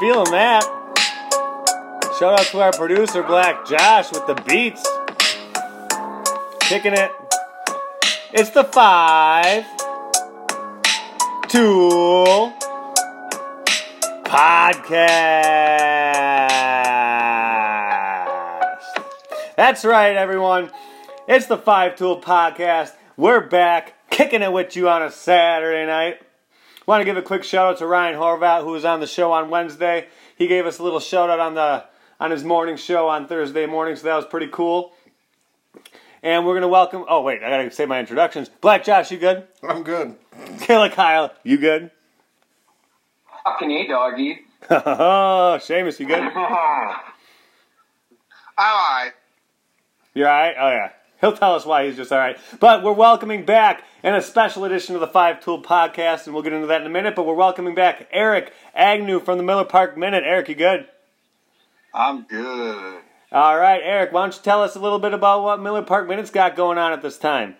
Feeling that. Shout out to our producer, Black Josh, with the beats. Kicking it. It's the five tool podcast. That's right, everyone. It's the Five Tool Podcast. We're back, kicking it with you on a Saturday night. Want to give a quick shout out to Ryan Horvat, who was on the show on Wednesday. He gave us a little shout out on the on his morning show on Thursday morning, so that was pretty cool. And we're gonna welcome. Oh wait, I gotta say my introductions. Black Josh, you good? I'm good. Killer Kyle, you good? Fucking A, doggy. Seamus, you good? Alright. You're alright? Oh yeah. He'll tell us why he's just alright. But we're welcoming back in a special edition of the Five Tool Podcast, and we'll get into that in a minute. But we're welcoming back Eric Agnew from the Miller Park Minute. Eric, you good? I'm good. All right, Eric, why don't you tell us a little bit about what Miller Park Minute's got going on at this time?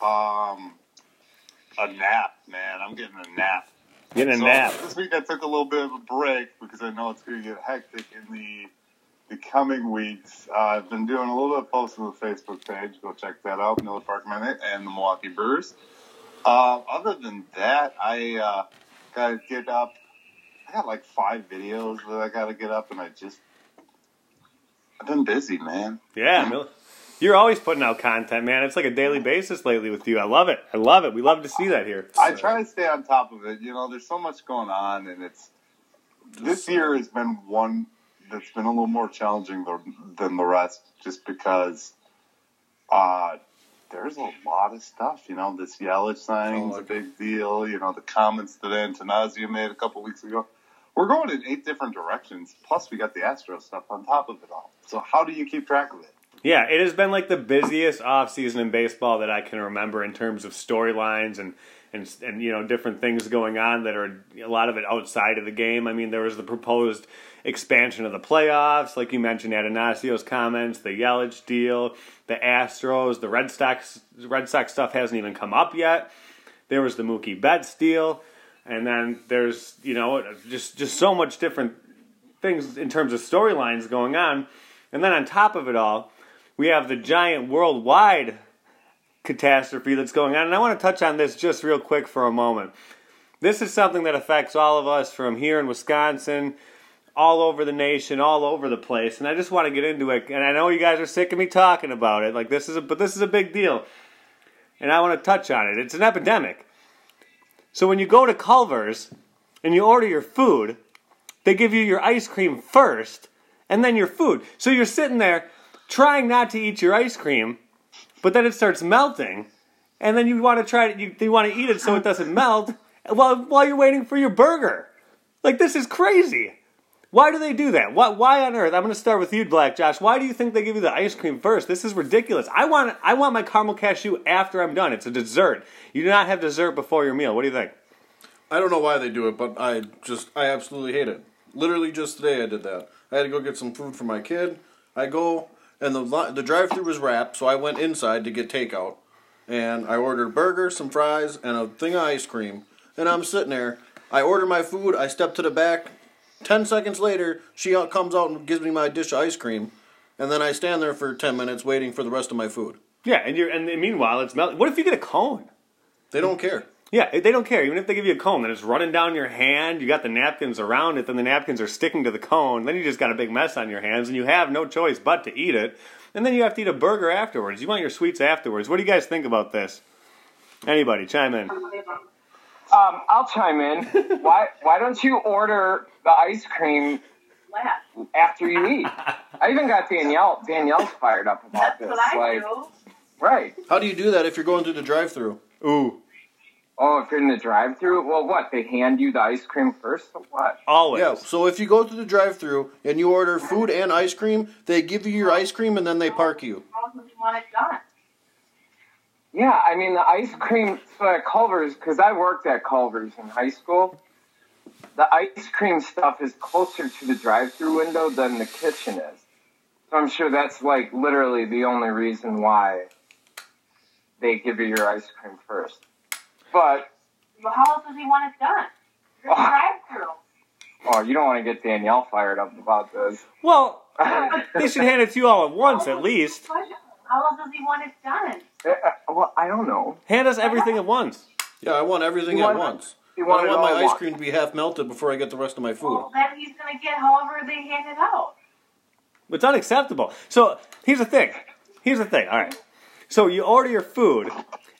Um, a nap, man. I'm getting a nap. Getting a So, nap. This week I took a little bit of a break because I know it's going to get hectic in the the coming weeks. Uh, I've been doing a little bit of posting on the Facebook page. Go check that out, Miller Park Minute and the Milwaukee Brewers. Uh, other than that, I uh, got to get up. I got like five videos that I got to get up, and I just I've been busy, man. Yeah, Miller. You're always putting out content, man. It's like a daily basis lately with you. I love it. I love it. We love to see that here. I try to stay on top of it. You know, there's so much going on, and it's this year has been one that's been a little more challenging than, than the rest, just because uh, there's a lot of stuff. You know, this Yelich signing's Oh, a big deal. You know, the comments that Attanasio made a couple weeks ago. We're going in eight different directions. Plus, we got the Astro stuff on top of it all. So, how do you keep track of it? Yeah, it has been like the busiest offseason in baseball that I can remember in terms of storylines and, and and you know different things going on that are a lot of it outside of the game. I mean, there was the proposed expansion of the playoffs, like you mentioned, Attanasio's comments, the Yelich deal, the Astros, the Red Sox. Red Sox stuff hasn't even come up yet. There was the Mookie Betts deal, and then there's you know just just so much different things in terms of storylines going on, and then on top of it all we have the giant worldwide catastrophe that's going on. And I want to touch on this just real quick for a moment. This is something that affects all of us from here in Wisconsin, all over the nation, all over the place. And I just want to get into it. And I know you guys are sick of me talking about it. Like this is a, but this is a big deal. And I want to touch on it. It's an epidemic. So when you go to Culver's and you order your food, they give you your ice cream first and then your food. So you're sitting there trying not to eat your ice cream, but then it starts melting, and then you want to try to you, you want to eat it so it doesn't melt while while you're waiting for your burger. Like this is crazy. Why do they do that? Why, why on earth? I'm going to start with you, Black Josh. Why do you think they give you the ice cream first? This is ridiculous. I want I want my caramel cashew after I'm done. It's a dessert. You do not have dessert before your meal. What do you think? I don't know why they do it, but I just I absolutely hate it. Literally just today I did that. I had to go get some food for my kid. I go and the the drive-through was wrapped, so I went inside to get takeout. And I ordered a burger, some fries, and a thing of ice cream. And I'm sitting there. I order my food. I step to the back. Ten seconds later, she comes out and gives me my dish of ice cream. And then I stand there for ten minutes waiting for the rest of my food. Yeah, and you're and meanwhile it's melting. What if you get a cone? They don't care. Yeah, they don't care. Even if they give you a cone, then it's running down your hand. You got the napkins around it, then the napkins are sticking to the cone. Then you just got a big mess on your hands, and you have no choice but to eat it. And then you have to eat a burger afterwards. You want your sweets afterwards. What do you guys think about this? Anybody, chime in. Um, I'll chime in. why Why don't you order the ice cream after you eat? I even got Danielle. Danielle's fired up about That's this. what I like, do. right? How do you do that if you're going through the drive-through? Ooh, Oh, if you're in the drive-through, well, what? They hand you the ice cream first, or what? always. Yeah, so if you go through the drive-through and you order food and ice cream, they give you your ice cream and then they park you. How long do you want it done? Yeah, I mean the ice cream. So at Culver's, because I worked at Culver's in high school, the ice cream stuff is closer to the drive-through window than the kitchen is. So I'm sure that's like literally the only reason why they give you your ice cream first. But Well, how else does he want it done? You're in the drive-through. Oh, you don't want to get Danielle fired up about this. Well, they should hand it to you all at once, at least. How else does he want it done? Uh, well, I don't know. Hand us everything at once. Yeah, I want everything You at want- once. you I want it want my ice once. cream to be half melted before I get the rest of my food. Well, then he's gonna get however they hand it out. It's unacceptable. So here's the thing. Here's the thing. All right. So you order your food,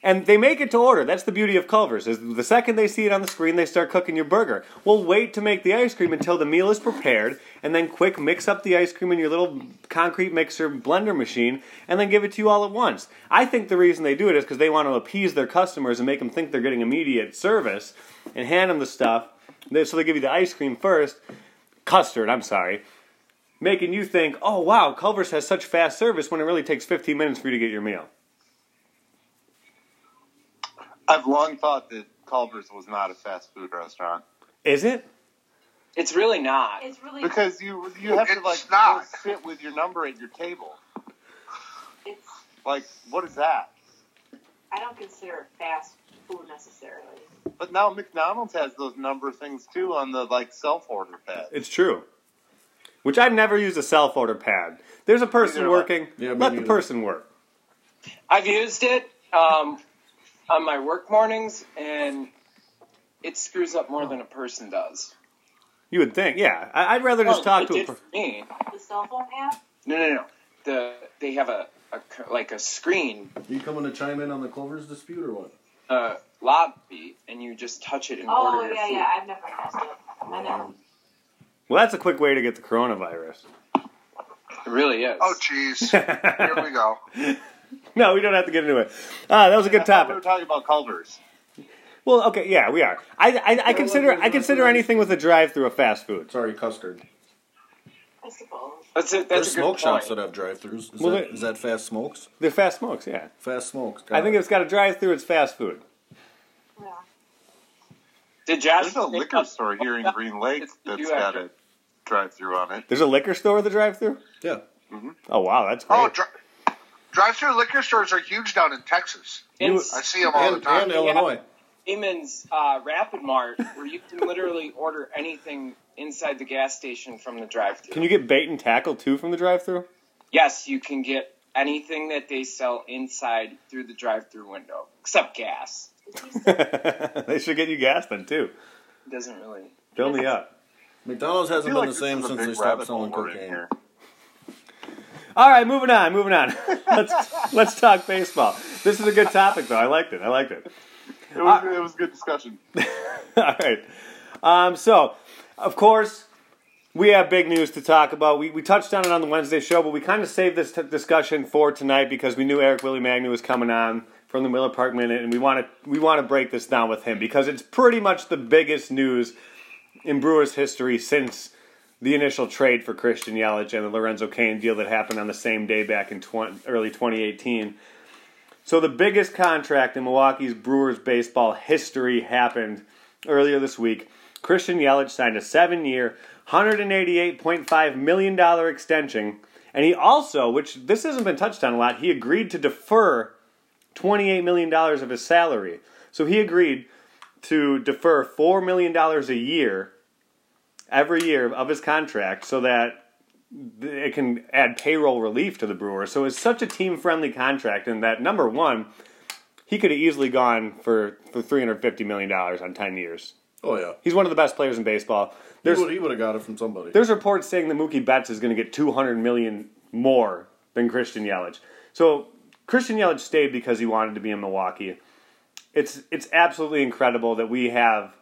and they make it to order. That's the beauty of Culver's. Is the second they see it on the screen, they start cooking your burger. Well, wait to make the ice cream until the meal is prepared, and then quick mix up the ice cream in your little concrete mixer blender machine, and then give it to you all at once. I think the reason they do it is because they want to appease their customers and make them think they're getting immediate service, and hand them the stuff. So they give you the ice cream first, custard. I'm sorry making you think, oh wow, Culver's has such fast service when it really takes 15 minutes for you to get your meal. I've long thought that Culver's was not a fast food restaurant Is it? It's really not. It's really because you you have to like not. sit with your number at your table. it's Like, what is that? I don't consider it fast food necessarily. But now McDonald's has those number things too on the like self order pad. It's true. Which I've never used a self order pad. There's a person Neither have I. working. Yeah, let the neither. person work. I've used it um, on my work mornings, and it screws up more than a person does. You would think, yeah. I- I'd rather just Well, talk it to a did per- for me. The cell phone app. No, no, no. The they have a like a screen Are you coming to chime in on the Culver's dispute or what? uh, lobby, and you just touch it and Oh order your yeah, food. yeah. I've never used it. I never. Well, that's a quick way to get the coronavirus. It really is. Oh, jeez. Here we go. No, we don't have to get into it. Ah, that was a good topic. We topic. were talking about Culver's. Well, okay, yeah, we are. I, I, I consider I consider anything with a drive-through a fast food. Sorry, custard. I suppose. That's a, There's that's a good smoke shops point. that have drive-throughs. Is, Well, that, they- is that fast smokes? They're fast smokes, yeah. Fast smokes. I think if it's got a drive-through, it's fast food. Yeah. Did Josh? There's a liquor store here in Green Lake It's- you that's have got a drive through on it. There's a liquor store with a drive-through. yeah. Oh wow, that's great. Oh, dri- drive-through liquor stores are huge down in Texas. In I see them all the time. and Illinois. Siemens uh, Rapid Mart, where you can literally order anything inside the gas station from the drive-thru. Can you get bait and tackle too from the drive-through? Yes, you can get anything that they sell inside through the drive-through window, except gas. they should get you gas then too. It doesn't really. Fill me up. McDonald's hasn't been like the same since they stopped selling hole we're cocaine. All right, moving on, moving on. let's let's talk baseball. This is a good topic though. I liked it. I liked it. It was, it was a good discussion. All right. Um, so, of course, we have big news to talk about. We, we touched on it on the Wednesday show, but we kind of saved this t- discussion for tonight because we knew Eric Willie Magny was coming on from the Miller Park Minute, and we want to we want to break this down with him because it's pretty much the biggest news in Brewers history since the initial trade for Christian Yelich and the Lorenzo Cain deal that happened on the same day back in 20, early 2018. So the biggest contract in Milwaukee's Brewers baseball history happened earlier this week. Christian Yelich signed a seven-year, $188.5 million extension, and he also, which this hasn't been touched on a lot, he agreed to defer $28 million of his salary. So he agreed to defer $4 million a year every year of his contract so that it can add payroll relief to the Brewers. So it's such a team friendly contract, and that number one, he could have easily gone for, for $350 million on 10 years. Oh yeah. He's one of the best players in baseball. He There's, would, he would have got it from somebody. there's reports saying that Mookie Betts is going to get 200 million more than Christian Yelich. So Christian Yelich stayed because he wanted to be in Milwaukee. It's it's absolutely incredible that we have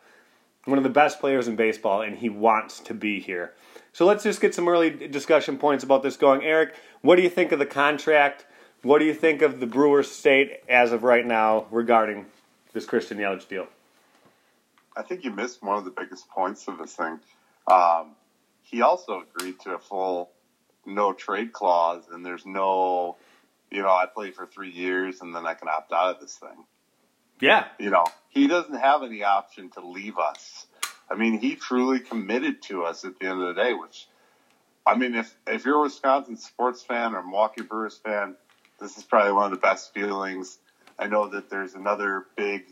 one of the best players in baseball and he wants to be here. So let's just get some early discussion points about this going. Eric, what do you think of the contract? What do you think of the Brewers state as of right now regarding this Christian Yelich deal? I think you missed one of the biggest points of this thing. Um, he also agreed to a full no trade clause, and there's no, you know, I played for three years and then I can opt out of this thing. Yeah, You know, he doesn't have any option to leave us. I mean, he truly committed to us at the end of the day, which, I mean, if, if you're a Wisconsin sports fan or Milwaukee Brewers fan, this is probably one of the best feelings. I know that there's another big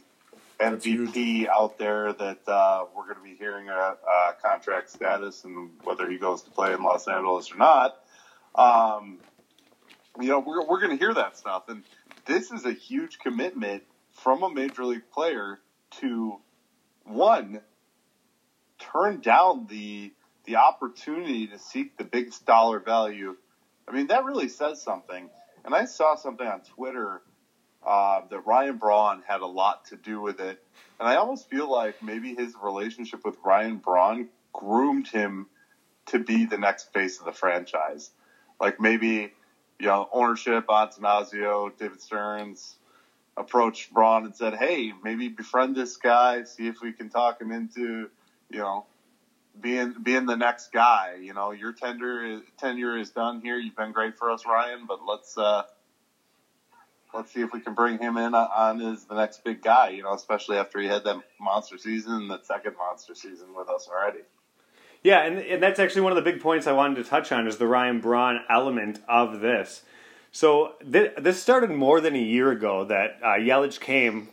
MVP out there that uh, we're going to be hearing a, a contract status and whether he goes to play in Los Angeles or not. Um, you know, we're, we're going to hear that stuff. And this is a huge commitment from a major league player to one, turn down the, the opportunity to seek the biggest dollar value. I mean, that really says something. And I saw something on Twitter uh, that Ryan Braun had a lot to do with it. And I almost feel like maybe his relationship with Ryan Braun groomed him to be the next face of the franchise. Like maybe, you know, ownership, Attanasio, David Stearns approached Braun and said, hey, maybe befriend this guy, see if we can talk him into, you know, being being the next guy. You know, your tender tenure is done here. You've been great for us, Ryan, but let's uh, let's see if we can bring him in on as the next big guy. You know, especially after he had that monster season and that second monster season with us already. Yeah, and, and that's actually one of the big points I wanted to touch on is the Ryan Braun element of this. So th- this started more than a year ago that uh, Yelich came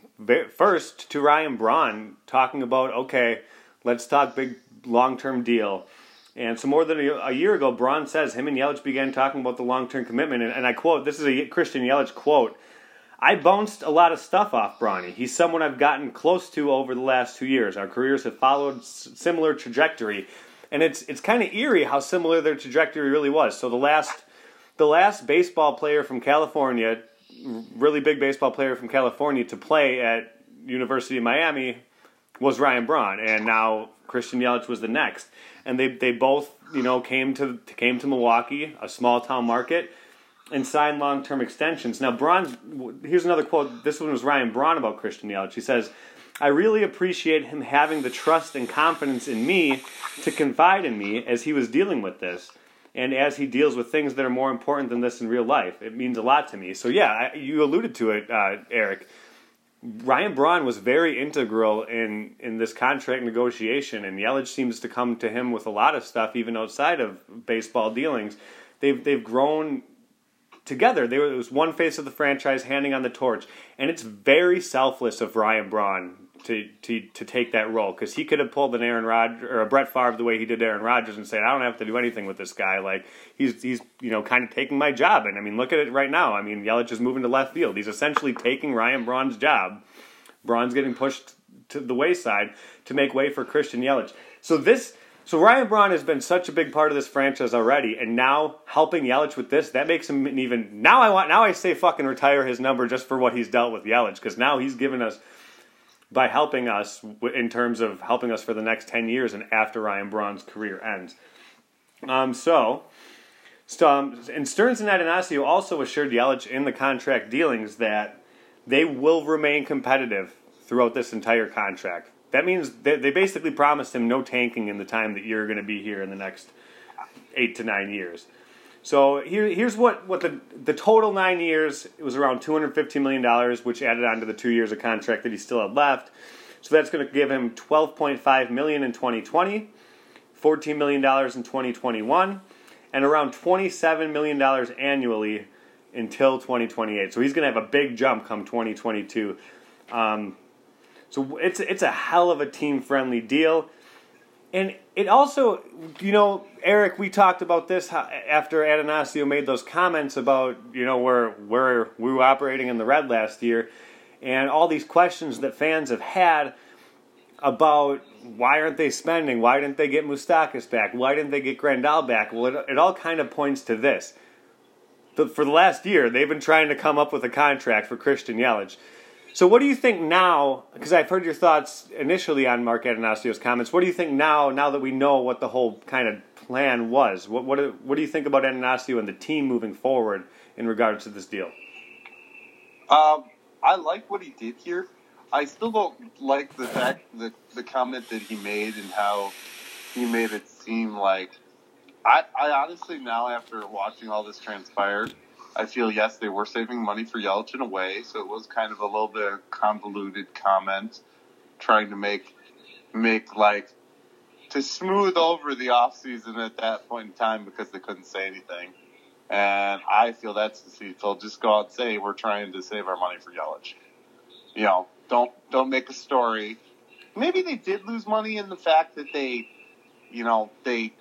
first to Ryan Braun talking about okay, let's talk big long term deal. And so more than a, a, year ago, Braun says him and Yelich began talking about the long term commitment. And, and, I quote, this is a Christian Yelich quote. I bounced a lot of stuff off Bronny. He's someone I've gotten close to over the last two years. Our careers have followed s- similar trajectory, and it's it's kind of eerie how similar their trajectory really was. So the last the last baseball player from California, really big baseball player from California to play at University of Miami was Ryan Braun, and now Christian Yelich was the next. And they they both you know came to came to Milwaukee, a small town market, and signed long term extensions. Now Braun's here's another quote. This one was Ryan Braun about Christian Yelich. He says. I really appreciate him having the trust and confidence in me to confide in me as he was dealing with this and as he deals with things that are more important than this in real life. It means a lot to me. So, yeah, I, you alluded to it, uh, Eric. Ryan Braun was very integral in, in this contract negotiation, and Yelich seems to come to him with a lot of stuff, even outside of baseball dealings. They've they've grown together. It was one face of the franchise handing on the torch, and it's very selfless of Ryan Braun to to to take that role because he could have pulled an Aaron Rodgers or a Brett Favre the way he did Aaron Rodgers and said, "I don't have to do anything with this guy." Like he's he's you know kind of taking my job, and I mean, look at it right now. I mean, Yelich is moving to left field. He's essentially taking Ryan Braun's job. Braun's getting pushed to the wayside to make way for Christian Yelich. So this. So Ryan Braun has been such a big part of this franchise already, and now helping Yelich with this, that makes him even. Now I want. Now I say fucking retire his number just for what he's dealt with Yelich, because now he's given us by helping us in terms of helping us for the next 10 years and after Ryan Braun's career ends. Um, so, um, and Stearns and Attanasio also assured Yelich in the contract dealings that they will remain competitive throughout this entire contract. That means they, they basically promised him no tanking in the time that you're going to be here in the next eight to nine years. So here, here's what, what the the total nine years it was around two hundred fifteen million dollars, which added on to the two years of contract that he still had left. So that's going to give him 12.5 million in 2020, 14 million dollars in 2021, and around twenty seven million dollars annually until 2028. So he's going to have a big jump come 2022. Um, so it's it's a hell of a team friendly deal. And it also, you know, Eric, we talked about this after Attanasio made those comments about, you know, where where we were operating in the red last year, and all these questions that fans have had about why aren't they spending? Why didn't they get Moustakas back? Why didn't they get Grandal back? Well, it, it all kind of points to this. The, for the last year, they've been trying to come up with a contract for Christian Yelich. So, what do you think now? Because I've heard your thoughts initially on Mark Attanasio's comments. What do you think now? Now that we know what the whole kind of plan was, what what what do you think about Attanasio and the team moving forward in regards to this deal? Um, I like what he did here. I still don't like the fact the the comment that he made and how he made it seem like. I, I honestly now after watching all this transpire, I feel yes, they were saving money for Yelich in a way, so it was kind of a little bit convoluted comment, trying to make make like to smooth over the off season at that point in time because they couldn't say anything. And I feel that's deceitful. Just go out and say we're trying to save our money for Yelich. You know, don't don't make a story. Maybe they did lose money in the fact that they, you know, they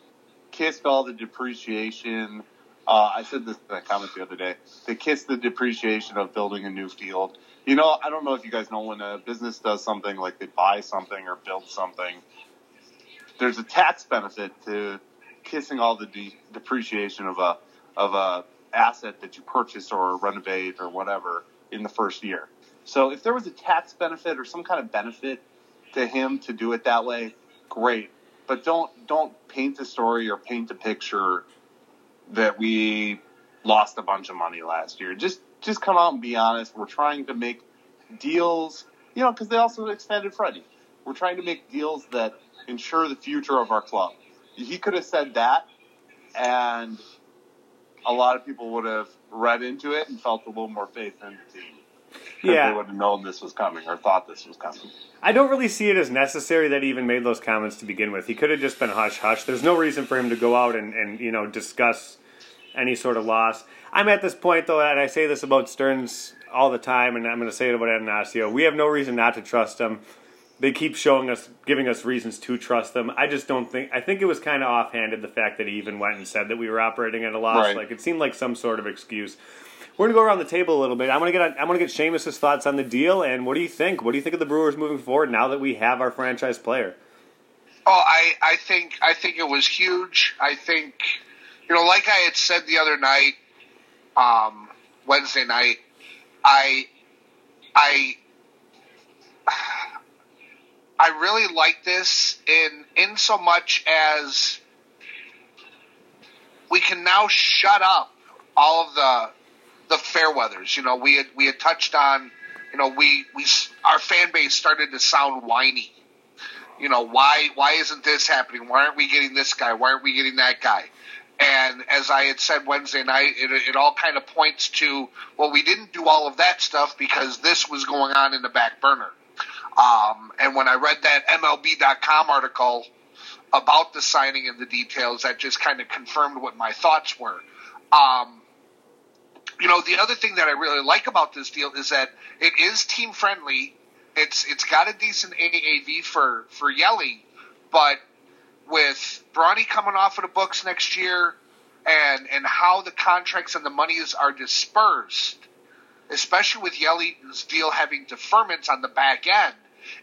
kissed all the depreciation. Uh, I said this in a comment the other day. They kiss the depreciation of building a new field. You know, I don't know if you guys know when a business does something like they buy something or build something. There's a tax benefit to kissing all the de- depreciation of a of a asset that you purchase or renovate or whatever in the first year. So if there was a tax benefit or some kind of benefit to him to do it that way, great. But don't don't paint a story or paint a picture that we lost a bunch of money last year. Just just come out and be honest. We're trying to make deals, you know, because they also extended Freddie. We're trying to make deals that ensure the future of our club. He could have said that, and a lot of people would have read into it and felt a little more faith in the team. Yeah. They would have known this was coming or thought this was coming. I don't really see it as necessary that he even made those comments to begin with. He could have just been hush hush. There's no reason for him to go out and, and you know discuss any sort of loss. I'm at this point though, and I say this about Stearns all the time, and I'm going to say it about Anasio. We have no reason not to trust him. They keep showing us, giving us reasons to trust them. I just don't think. I think it was kind of offhanded the fact that he even went and said that we were operating at a loss. Right. Like it seemed like some sort of excuse. We're gonna go around the table a little bit. I'm gonna get I'm gonna get Seamus's thoughts on the deal and what do you think? What do you think of the Brewers moving forward now that we have our franchise player? Oh, I, I think I think it was huge. I think you know, like I had said the other night, um, Wednesday night, I I I really like this in in so much as we can now shut up all of the the fair weathers. You know, we had we had touched on, you know, we we our fan base started to sound whiny. You know why why isn't this happening? Why aren't we getting this guy? Why aren't we getting that guy? And as i had said wednesday night it, it all kind of points to well we didn't do all of that stuff because this was going on in the back burner. Um, and when i read that mlb.com article about the signing and the details that just kind of confirmed what my thoughts were. Um, you know the other thing that i really like about this deal is that it is team friendly. It's it's got a decent AAV for for Yelly, but with Bronny coming off of the books next year, and and how the contracts and the monies are dispersed, especially with Yelly's deal having deferments on the back end,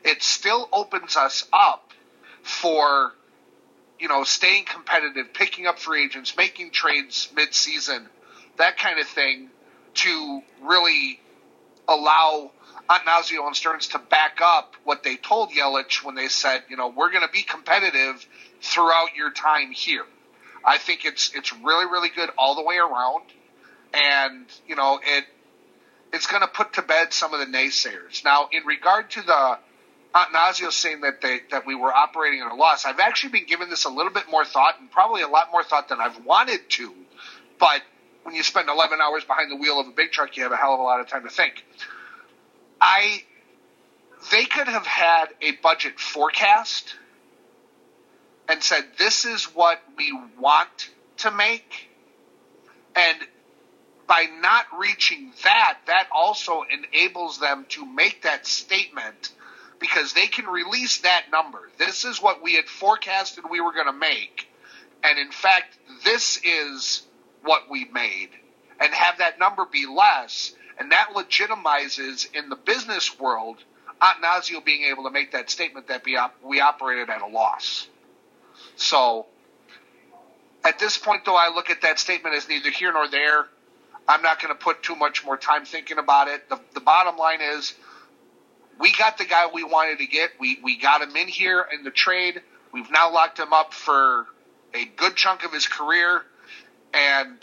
it still opens us up for you know staying competitive, picking up free agents, making trades mid season, that kind of thing, to really allow Attanasio and Stearns to back up what they told Yelich when they said, you know, we're going to be competitive throughout your time here. I think it's it's really really good all the way around, and you know it it's going to put to bed some of the naysayers. Now, in regard to the Attanasio saying that they that we were operating at a loss, I've actually been giving this a little bit more thought, and probably a lot more thought than I've wanted to. But when you spend 11 hours behind the wheel of a big truck, you have a hell of a lot of time to think. I they could have had a budget forecast and said this is what we want to make. And by not reaching that that also enables them to make that statement because they can release that number. This is what we had forecasted we were going to make. And in fact this is what we made and have that number be less and that legitimizes in the business world Attanasio being able to make that statement that we, op- we operated at a loss. So at this point, though, I look at that statement as neither here nor there. I'm not going to put too much more time thinking about it. The, the bottom line is we got the guy we wanted to get. We, we got him in here in the trade. We've now locked him up for a good chunk of his career. And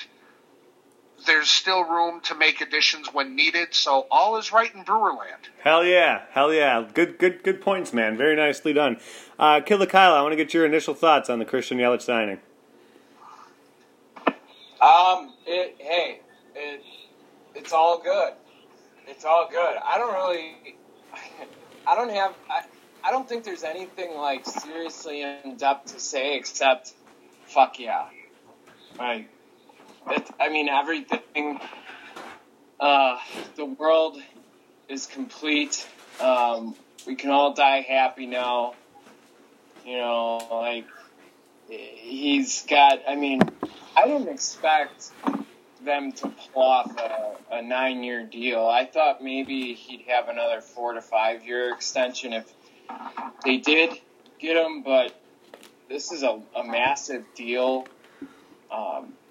there's still room to make additions when needed. So all is right in Brewerland. Hell yeah, hell yeah. Good, good, good points, man. Very nicely done. Uh, Killer Kyle, I want to get your initial thoughts on the Christian Yelich signing. Um, it, hey, it, it's all good. It's all good. I don't really, I don't have, I, I don't think there's anything like seriously in depth to say except, fuck yeah. Like, it, I mean, everything, uh, the world is complete. Um, we can all die happy now. You know, like he's got. I mean, I didn't expect them to pull off a, a nine-year deal. I thought maybe he'd have another four to five-year extension if they did get him, but this is a, a massive deal.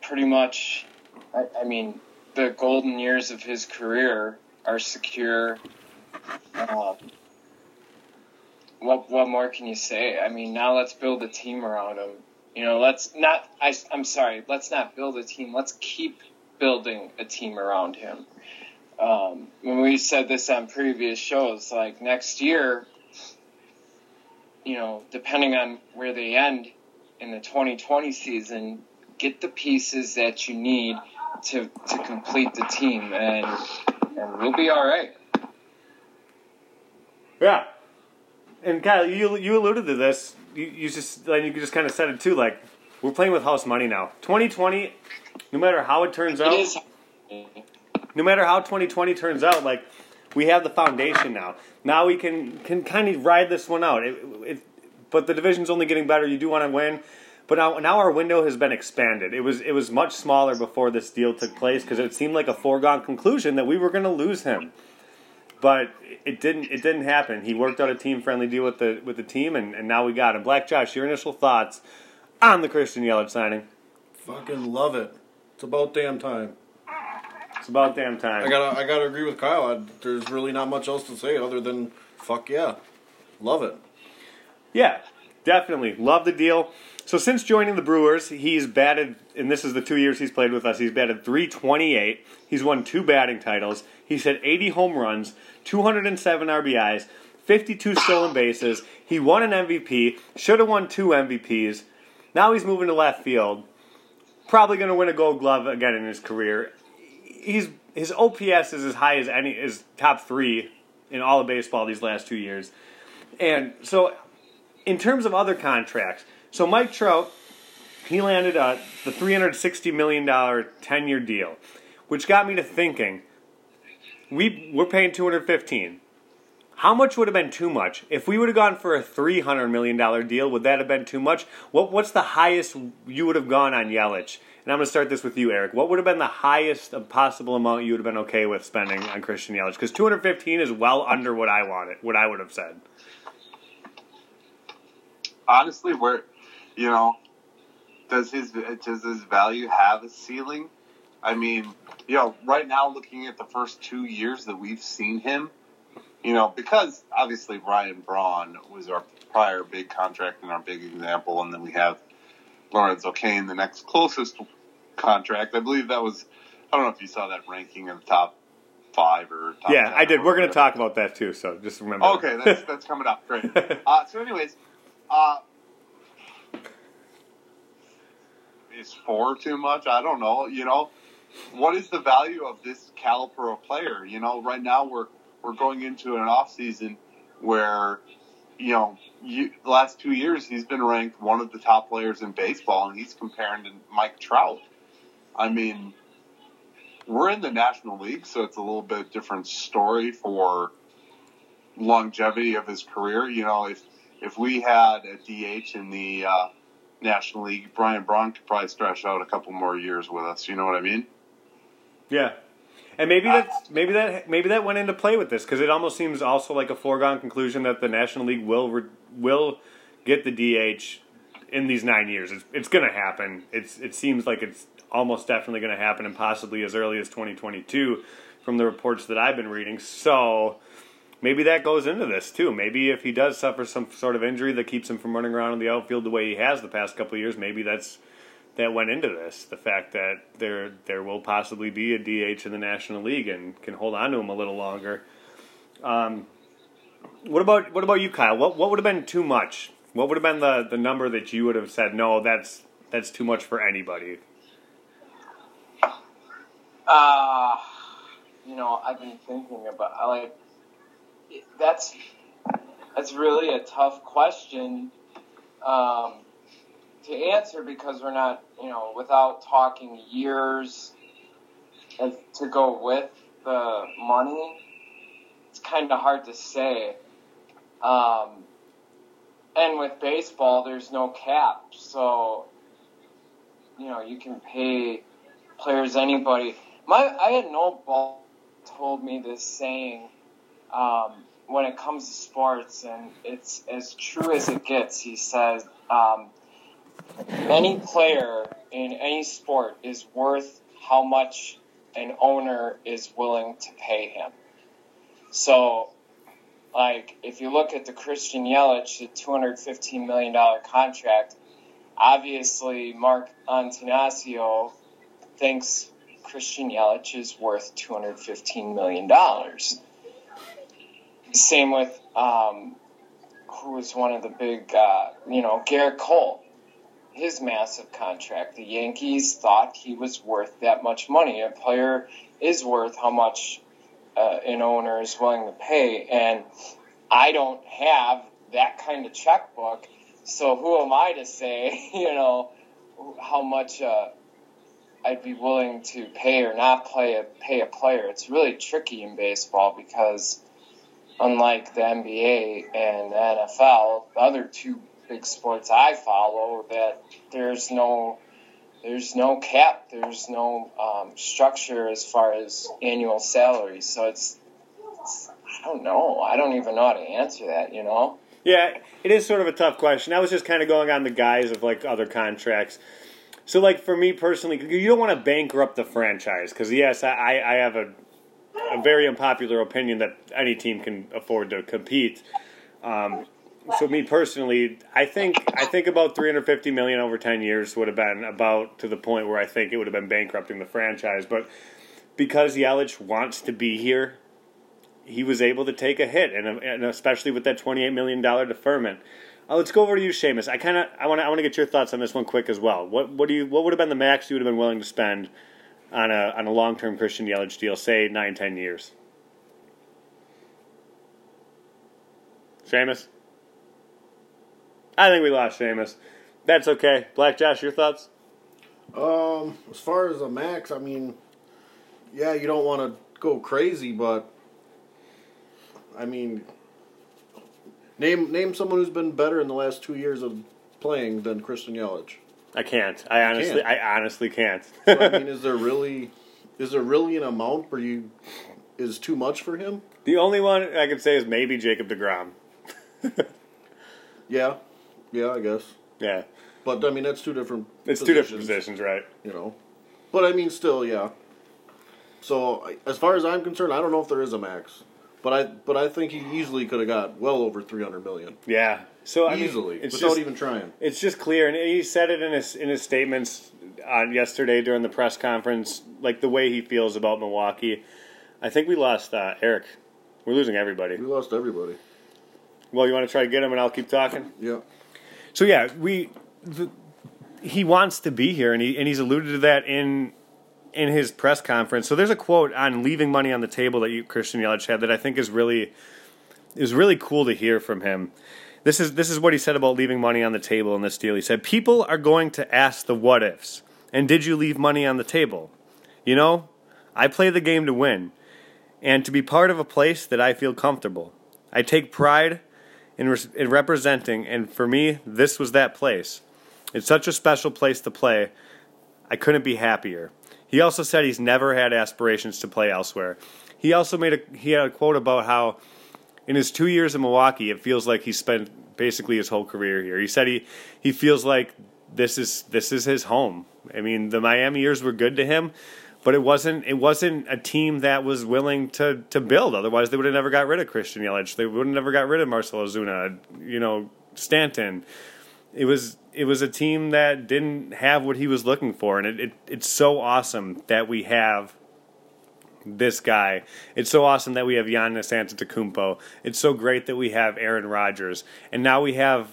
Pretty much, I, I mean, the golden years of his career are secure. Um, what what more can you say? I mean, now let's build a team around him. You know, let's not. I, I'm sorry. Let's not build a team. Let's keep building a team around him. Um, when we said this on previous shows, like next year, you know, depending on where they end in the 2020 season, get the pieces that you need to to complete the team, and and we'll be all right. Yeah. And Kyle, you you alluded to this. You, you just like you just kind of said it too. Like we're playing with house money now. 2020, no matter how it turns out, It no matter how 2020 turns out, like we have the foundation now. Now we can can kind of ride this one out. It, it, but the division's only getting better. You do want to win, but now now our window has been expanded. It was it was much smaller before this deal took place because it seemed like a foregone conclusion that we were going to lose him. But it didn't. It didn't happen. He worked out a team friendly deal with the with the team, and, and now we got him. Black Josh, your initial thoughts on the Christian Yelich signing? Fucking love it. It's about damn time. It's about damn time. I gotta, I gotta agree with Kyle. I, there's really not much else to say other than fuck yeah, love it. Yeah, definitely. Love the deal. So since joining the Brewers, he's batted, and this is the two years he's played with us, he's batted 328. He's won two batting titles. He's hit 80 home runs, 207 RBIs, 52 stolen bases. He won an MVP, should have won two MVPs. Now he's moving to left field. Probably going to win a gold glove again in his career. He's his OPS is as high as any is top 3 in all of baseball these last 2 years. And so in terms of other contracts, so Mike Trout, he landed uh, the $360 million 10 year deal, which got me to thinking we, we're paying 215 How much would have been too much? If we would have gone for a $300 million deal, would that have been too much? What, what's the highest you would have gone on Yelich? And I'm going to start this with you, Eric. What would have been the highest possible amount you would have been okay with spending on Christian Yelich? Because 215 is well under what I wanted, what I would have said. honestly, where you know, does his does his value have a ceiling? I mean, you know, right now looking at the first two years that we've seen him, you know, because obviously Ryan Braun was our prior big contract and our big example, and then we have Lorenzo Cain, the next closest contract. I believe that was. I don't know if you saw that ranking in the top five or top Yeah, 10 I did. We're going to talk about that too, so just remember. Okay, that's that's coming up. Great. Uh, so, anyways, uh, is four too much? I don't know. You know, what is the value of this caliber of player? You know, right now we're we're going into an off season where, you know, you, last two years he's been ranked one of the top players in baseball, and he's comparing to Mike Trout. I mean, we're in the National League, so it's a little bit different story for longevity of his career. You know, if if we had a DH in the uh, National League, Ryan Braun could probably stretch out a couple more years with us. You know what I mean? Yeah, and maybe that's maybe that maybe that went into play with this because it almost seems also like a foregone conclusion that the National League will will get the DH in these nine years. It's, it's going to happen. It's it seems like it's almost definitely going to happen, and possibly as early as 2022 from the reports that I've been reading. So. Maybe that goes into this too. Maybe if he does suffer some sort of injury that keeps him from running around in the outfield the way he has the past couple of years, maybe that's that went into this. The fact that there there will possibly be a DH in the National League and can hold on to him a little longer. Um, what about what about you, Kyle? What what would have been too much? What would have been the, the number that you would have said no? That's that's too much for anybody. Uh, you know, I've been thinking about I like that's that's really a tough question um, to answer because we're not, you know, without talking years to go with the money. It's kind of hard to say. Um, and with baseball, there's no cap, so you know you can pay players anybody. My I had no ball told me this saying um, when it comes to sports, and it's as true as it gets. He says um, any player in any sport is worth how much an owner is willing to pay him. So, like, if you look at the Christian Yelich, the $215 million contract, obviously Mark Attanasio thinks Christian Yelich is worth $215 million. Same with, um, who was one of the big, uh, you know, Gerrit Cole his massive contract. The Yankees thought he was worth that much money. A player is worth how much uh, an owner is willing to pay, and I don't have that kind of checkbook. So who am I to say, you know, how much uh, I'd be willing to pay or not pay a, pay a player? It's really tricky in baseball because, unlike the NBA and the NFL, the other two big sports I follow that there's no there's no cap, there's no um, structure as far as annual salary. So it's, it's I don't know. I don't even know how to answer that. You know. Yeah, it is sort of a tough question. I was just kind of going on the guise of like other contracts. So, like for me personally, you don't want to bankrupt the franchise because yes, I, I have a a very unpopular opinion that any team can afford to compete. Um, so me personally, I think I think about 350 million over 10 years would have been about to the point where I think it would have been bankrupting the franchise. But because Yelich wants to be here, he was able to take a hit, and, and especially with that 28 million dollar deferment. Uh, let's go over to you, Seamus. I kind of I want I want to get your thoughts on this one quick as well. What what do you what would have been the max you would have been willing to spend on a on a long term Christian Yelich deal, say nine ten years? Seamus. I think we lost Seamus. That's okay. Black Josh, your thoughts? Um, as far as a max, I mean, yeah, you don't want to go crazy, but I mean, name name someone who's been better in the last two years of playing than Christian Yelich. I can't. I honestly, can't. I honestly can't. So, I mean, is there really, is there really an amount where you is too much for him? the only one I could say is maybe Jacob deGrom. Yeah, yeah, I guess. Yeah, But I mean, that's two different. it's two different positions, right? you know. But I mean, still, yeah. So as far as I'm concerned, I don't know if there is a max, but I but I think he easily could have got well over 300 million Yeah. So I mean, easily it's without just, even trying. It's just clear, and he said it in his in his statements on yesterday during the press conference, like the way he feels about Milwaukee. I think we lost uh, Eric. We're losing everybody. We lost everybody. Well, you want to try to get him, and I'll keep talking. Yeah. So yeah, we the, he wants to be here, and he and he's alluded to that in in his press conference. So there's a quote on leaving money on the table that you, Christian Yelich had that I think is really is really cool to hear from him. This is this is what he said about leaving money on the table in this deal. He said, "People are going to ask the what ifs, and did you leave money on the table? You know, I play the game to win, and to be part of a place that I feel comfortable. I take pride." in, res- in representing, and for me, this was that place. It's such a special place to play. I couldn't be happier. He also said he's never had aspirations to play elsewhere. He also made a he had a quote about how in his two years in Milwaukee, it feels like he spent basically his whole career here. He said he he feels like this is this is his home. I mean, the Miami years were good to him, but it wasn't it wasn't a team that was willing to to build. Otherwise, they would have never got rid of Christian Yelich. They would have never got rid of Marcell Ozuna. You know, Stanton. It was it was a team that didn't have what he was looking for, and it, it it's so awesome that we have this guy. It's so awesome that we have Giannis Antetokounmpo. It's so great that we have Aaron Rodgers, and now we have.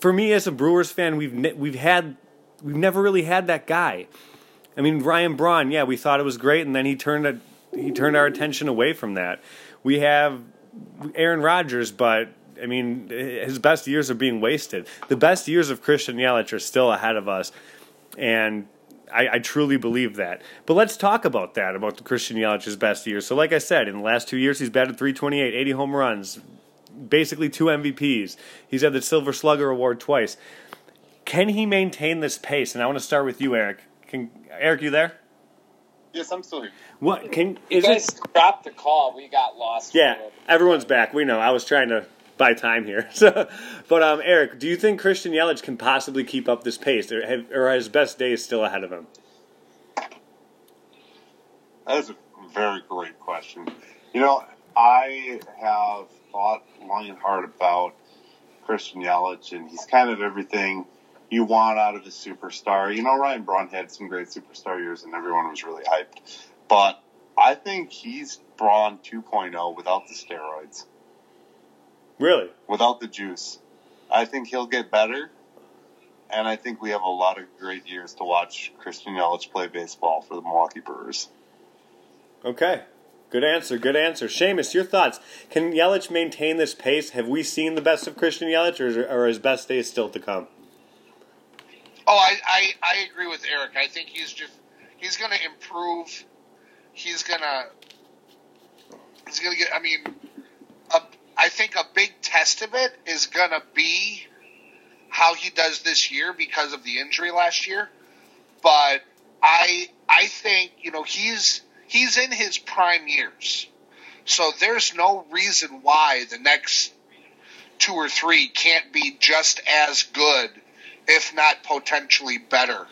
For me, as a Brewers fan, we've ne- we've had we've never really had that guy. I mean, Ryan Braun, yeah, we thought it was great, and then he turned a, he turned our attention away from that. We have Aaron Rodgers, but I mean, his best years are being wasted. The best years of Christian Yelich are still ahead of us, and I, I truly believe that. But let's talk about that, about the Christian Yelich's best years. So, like I said, in the last two years, he's batted 328, 80 home runs, basically two MVPs. He's had the Silver Slugger Award twice. Can he maintain this pace? And I want to start with you, Eric. Can Eric, you there? Yes, I'm still here. What can You is guys it? dropped the call. We got lost. Yeah, everyone's back. We know. I was trying to buy time here. So, but um, Eric, do you think Christian Yelich can possibly keep up this pace, or, have, or his best days still ahead of him? That is a very great question. You know, I have thought long and hard about Christian Yelich, and he's kind of everything you want out of a superstar. You know, Ryan Braun had some great superstar years, and everyone was really hyped. But I think he's Braun 2.0 without the steroids, Really? without the juice. I think he'll get better, and I think we have a lot of great years to watch Christian Yelich play baseball for the Milwaukee Brewers. Okay. Good answer. Good answer. Seamus, your thoughts? Can Yelich maintain this pace? Have we seen the best of Christian Yelich, or, or are his best days still to come? Oh, I, I, I agree with Eric. I think he's just he's going to improve. He's gonna he's gonna get. I mean, a, I think a big test of it is gonna be how he does this year because of the injury last year. But I I think you know he's he's in his prime years, so there's no reason why the next two or three can't be just as good, if not potentially better,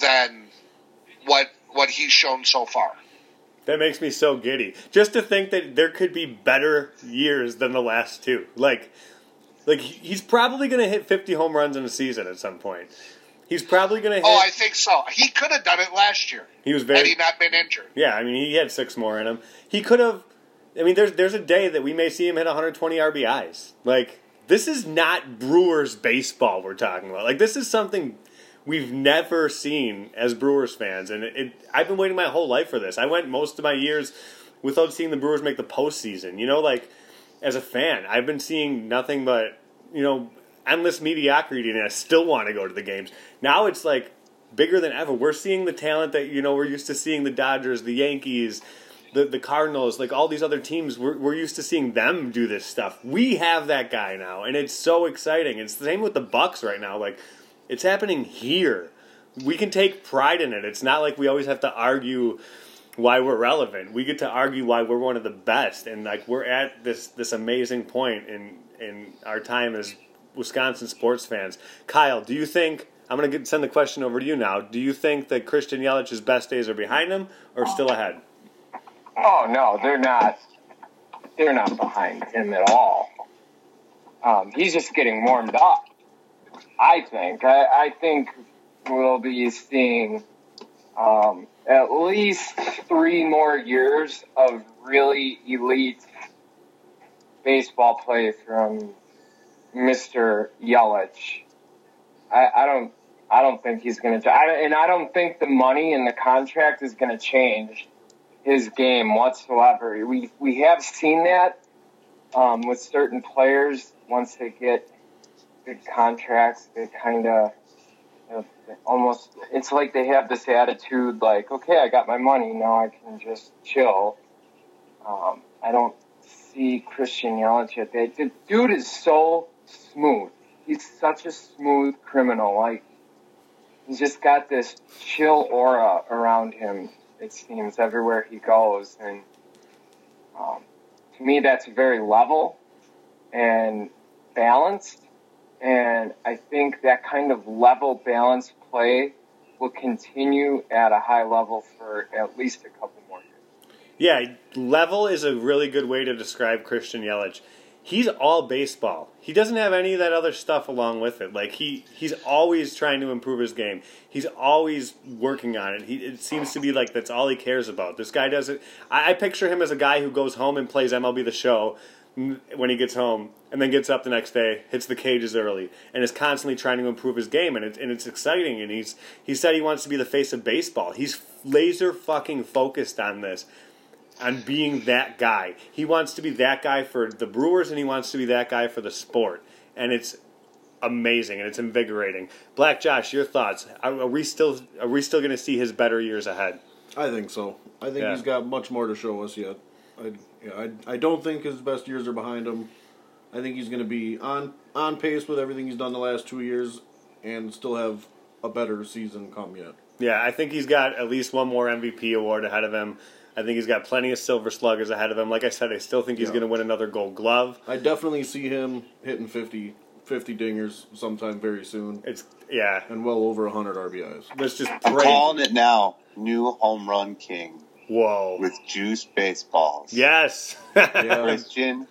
than what what he's shown so far. That makes me so giddy. Just to think that there could be better years than the last two. Like, like he's probably going to hit 50 home runs in a season at some point. He's probably going to oh, hit. Oh, I think so. He could have done it last year he was had very. he not been injured. Yeah, I mean, he had six more in him. He could have. I mean, there's there's a day that we may see him hit 120 RBIs. Like this is not Brewers baseball we're talking about. Like this is something we've never seen as Brewers fans, and it, it, I've been waiting my whole life for this. I went most of my years without seeing the Brewers make the postseason. You know, like as a fan, I've been seeing nothing but you know endless mediocrity, and I still want to go to the games. Now it's like bigger than ever. We're seeing the talent that you know we're used to seeing the Dodgers, the Yankees, the the Cardinals, like all these other teams. We're we're used to seeing them do this stuff. We have that guy now, and it's so exciting. It's the same with the Bucks right now. Like it's happening here. We can take pride in it. It's not like we always have to argue why we're relevant. We get to argue why we're one of the best, and like we're at this this amazing point in in our time as Wisconsin sports fans. Kyle, do you think? I'm going to send the question over to you now. Do you think that Christian Yelich's best days are behind him or still ahead? Oh no, they're not. They're not behind him at all. Um, he's just getting warmed up. I think. I, I think we'll be seeing um, at least three more years of really elite baseball play from Mr. Yelich. I, I don't. I don't think he's going to. And I don't think the money in the contract is going to change his game whatsoever. We we have seen that um, with certain players. Once they get big contracts, they kind of almost. It's like they have this attitude, like, okay, I got my money, now I can just chill. Um, I don't see Christian Yelich yet. The dude is so smooth. He's such a smooth criminal. Like he's just got this chill aura around him it seems everywhere he goes and um, to me that's very level and balanced and i think that kind of level balanced play will continue at a high level for at least a couple more years Yeah, level is a really good way to describe Christian Yelich. He's all baseball. He doesn't have any of that other stuff along with it. Like he he's always trying to improve his game. He's always working on it. He it seems to be like that's all he cares about. This guy does it. I, I picture him as a guy who goes home and plays MLB the Show when he gets home, and then gets up the next day, hits the cages early, and is constantly trying to improve his game. And it's and it's exciting. And he's he said he wants to be the face of baseball. He's laser fucking focused on this on being that guy. He wants to be that guy for the Brewers and he wants to be that guy for the sport. And it's amazing and it's invigorating. Black Josh, your thoughts? Are, are we still are we still going to see his better years ahead? I think so. I think Yeah. he's got much more to show us yet. I, yeah, I, I don't think his best years are behind him. I think he's going to be on on pace with everything he's done the last two years, and still have a better season come yet. Yeah, I think he's got at least one more MVP award ahead of him. I think he's got plenty of silver sluggers ahead of him. Like I said, I still think he's Yeah. going to win another Gold Glove. I definitely see him hitting 50, 50 dingers sometime very soon, It's yeah. and well over 100 RBIs. Let's just I'm pray. calling it now. New home run king Whoa. with juice baseballs. Yes. Yeah, Christian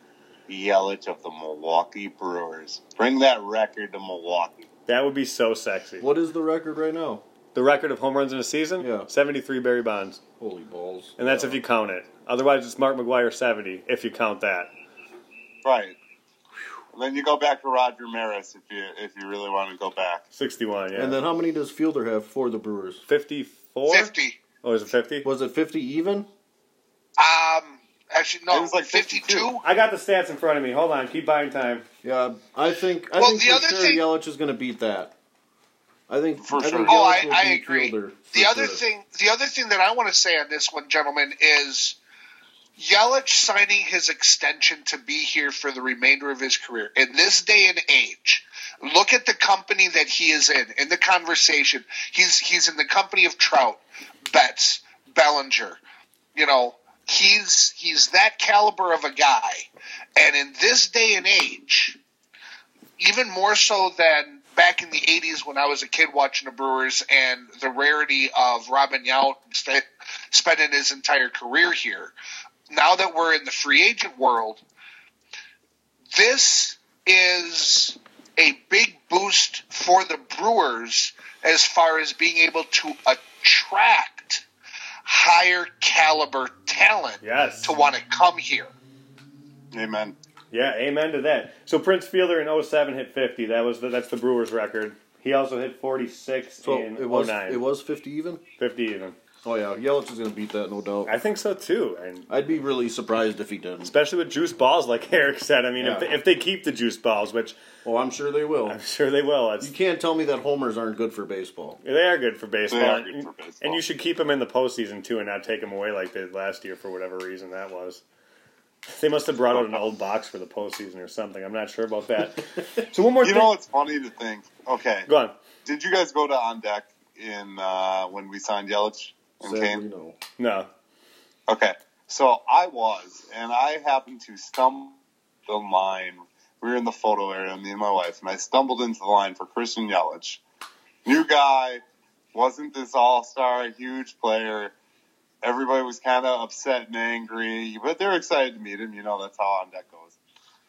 Yelich of the Milwaukee Brewers. Bring that record to Milwaukee. that would be so sexy. what is the record right now? The record of home runs in a season? Yeah. 73 Barry Bonds. Holy balls! And that's if you count it. Otherwise, it's Mark McGwire 70, if you count that. Right. Then you go back to Roger Maris if you if you really want to go back. 61, yeah. And then how many does Fielder have for the Brewers? 54? 50. Oh, is it 50? Was it 50 even? Um, actually, no, It was like 52. 52. I got the stats in front of me. Hold on. Keep buying time. Yeah, I think I Well, think the for other sure thing- Yelich is going to beat that. I think For I sure. think Oh, I, will I beat agree. Fielder for The other sure. thing, the other thing that I want to say on this one, gentlemen, is Yelich signing his extension to be here for the remainder of his career. In this day and age, look at the company that he is in. In the conversation, he's he's in the company of Trout, Betts, Bellinger. You know, he's he's that caliber of a guy. And in this day and age, even more so than back in the 80s when I was a kid watching the Brewers and the rarity of Robin Yount sp- spending his entire career here. Now that we're in the free agent world, this is a big boost for the Brewers as far as being able to attract higher caliber talent Yes. to want to come here. Amen. Yeah, amen to that. So Prince Fielder in 07 hit 50. That was the, that's the Brewers record. He also hit 46 So in it was 09. it was 50 even. 50 even. Oh yeah, Yelich is going to beat that, no doubt. I think so too. And I'd be really surprised if he didn't. especially with juice balls, like Eric said. I mean, if, they, if they keep the juice balls, which Oh, I'm sure they will. I'm sure they will, it's, You can't tell me that homers aren't good for baseball. they are good for baseball. They are good for baseball. And you should keep them in the postseason too, and not take them away like they did last year for whatever reason that was. They must have brought out an old box for the postseason or something. I'm not sure about that. So one more You thing. know it's funny to think? Okay. Go on. Did you guys go to On Deck in uh, when we signed Yelich Sadly, no. No. Okay, so I was, and I happened to stumble the line. We were in the photo area, me and my wife, and I stumbled into the line for Christian Yelich. New guy, wasn't this all star, huge player. Everybody was kind of upset and angry, but they're excited to meet him. You know, that's how on deck goes.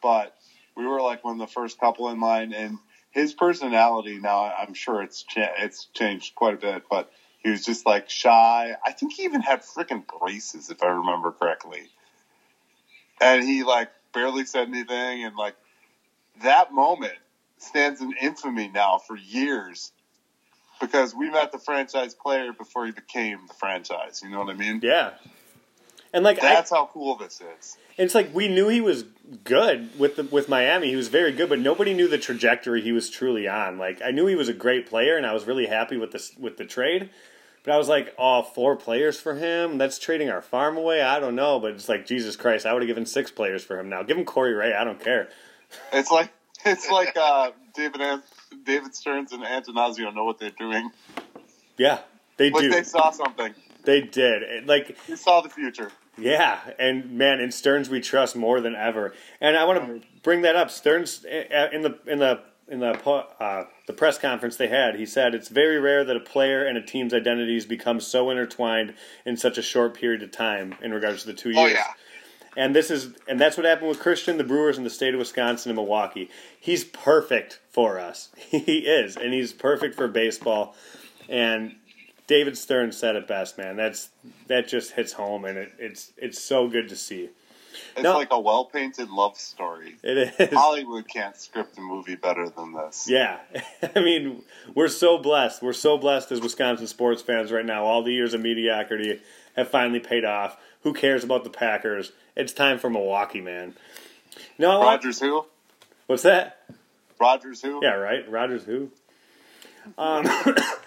But we were like one of the first couple in line, and his personality now, I'm sure it's cha- it's changed quite a bit, but he was just like shy. I think he even had freaking braces, if I remember correctly. And he like barely said anything, and like that moment stands in infamy now for years because we met the franchise player before he became the franchise. You know what I mean? Yeah. And like I, That's how cool this is. it's like we knew he was good with the with Miami. He was very good, but nobody knew the trajectory he was truly on. Like I knew he was a great player, and I was really happy with this with the trade. But I was like, oh, four players for him? That's trading our farm away? I don't know. But it's like, Jesus Christ, I would have given six players for him now. Give him Corey Ray. I don't care. It's like it's like uh, David An- David Stearns and Attanasio know what they're doing. Yeah, they Like do. they saw something. They did. Like, They saw the future. yeah. And man, in Stearns we trust more than ever. And I want to bring that up. Stearns uh, in the in the in the uh, the press conference they had, he said it's very rare that a player and a team's identities become so intertwined in such a short period of time in regards to the two years. Oh yeah. And this is and that's what happened with Christian, the Brewers, and the state of Wisconsin and Milwaukee. He's perfect for us. he is, and he's perfect for baseball. And David Stearns said it best, man. That's that just hits home, and it, it's it's so good to see. It's No. like a well painted love story. It is. Hollywood can't script a movie better than this. Yeah, I mean, we're so blessed. We're so blessed as Wisconsin sports fans right now. All the years of mediocrity have finally paid off. Who cares about the Packers? It's time for Milwaukee, man. No, I Rodgers who? what's that? Rodgers who? Yeah, right. Rodgers who? Um,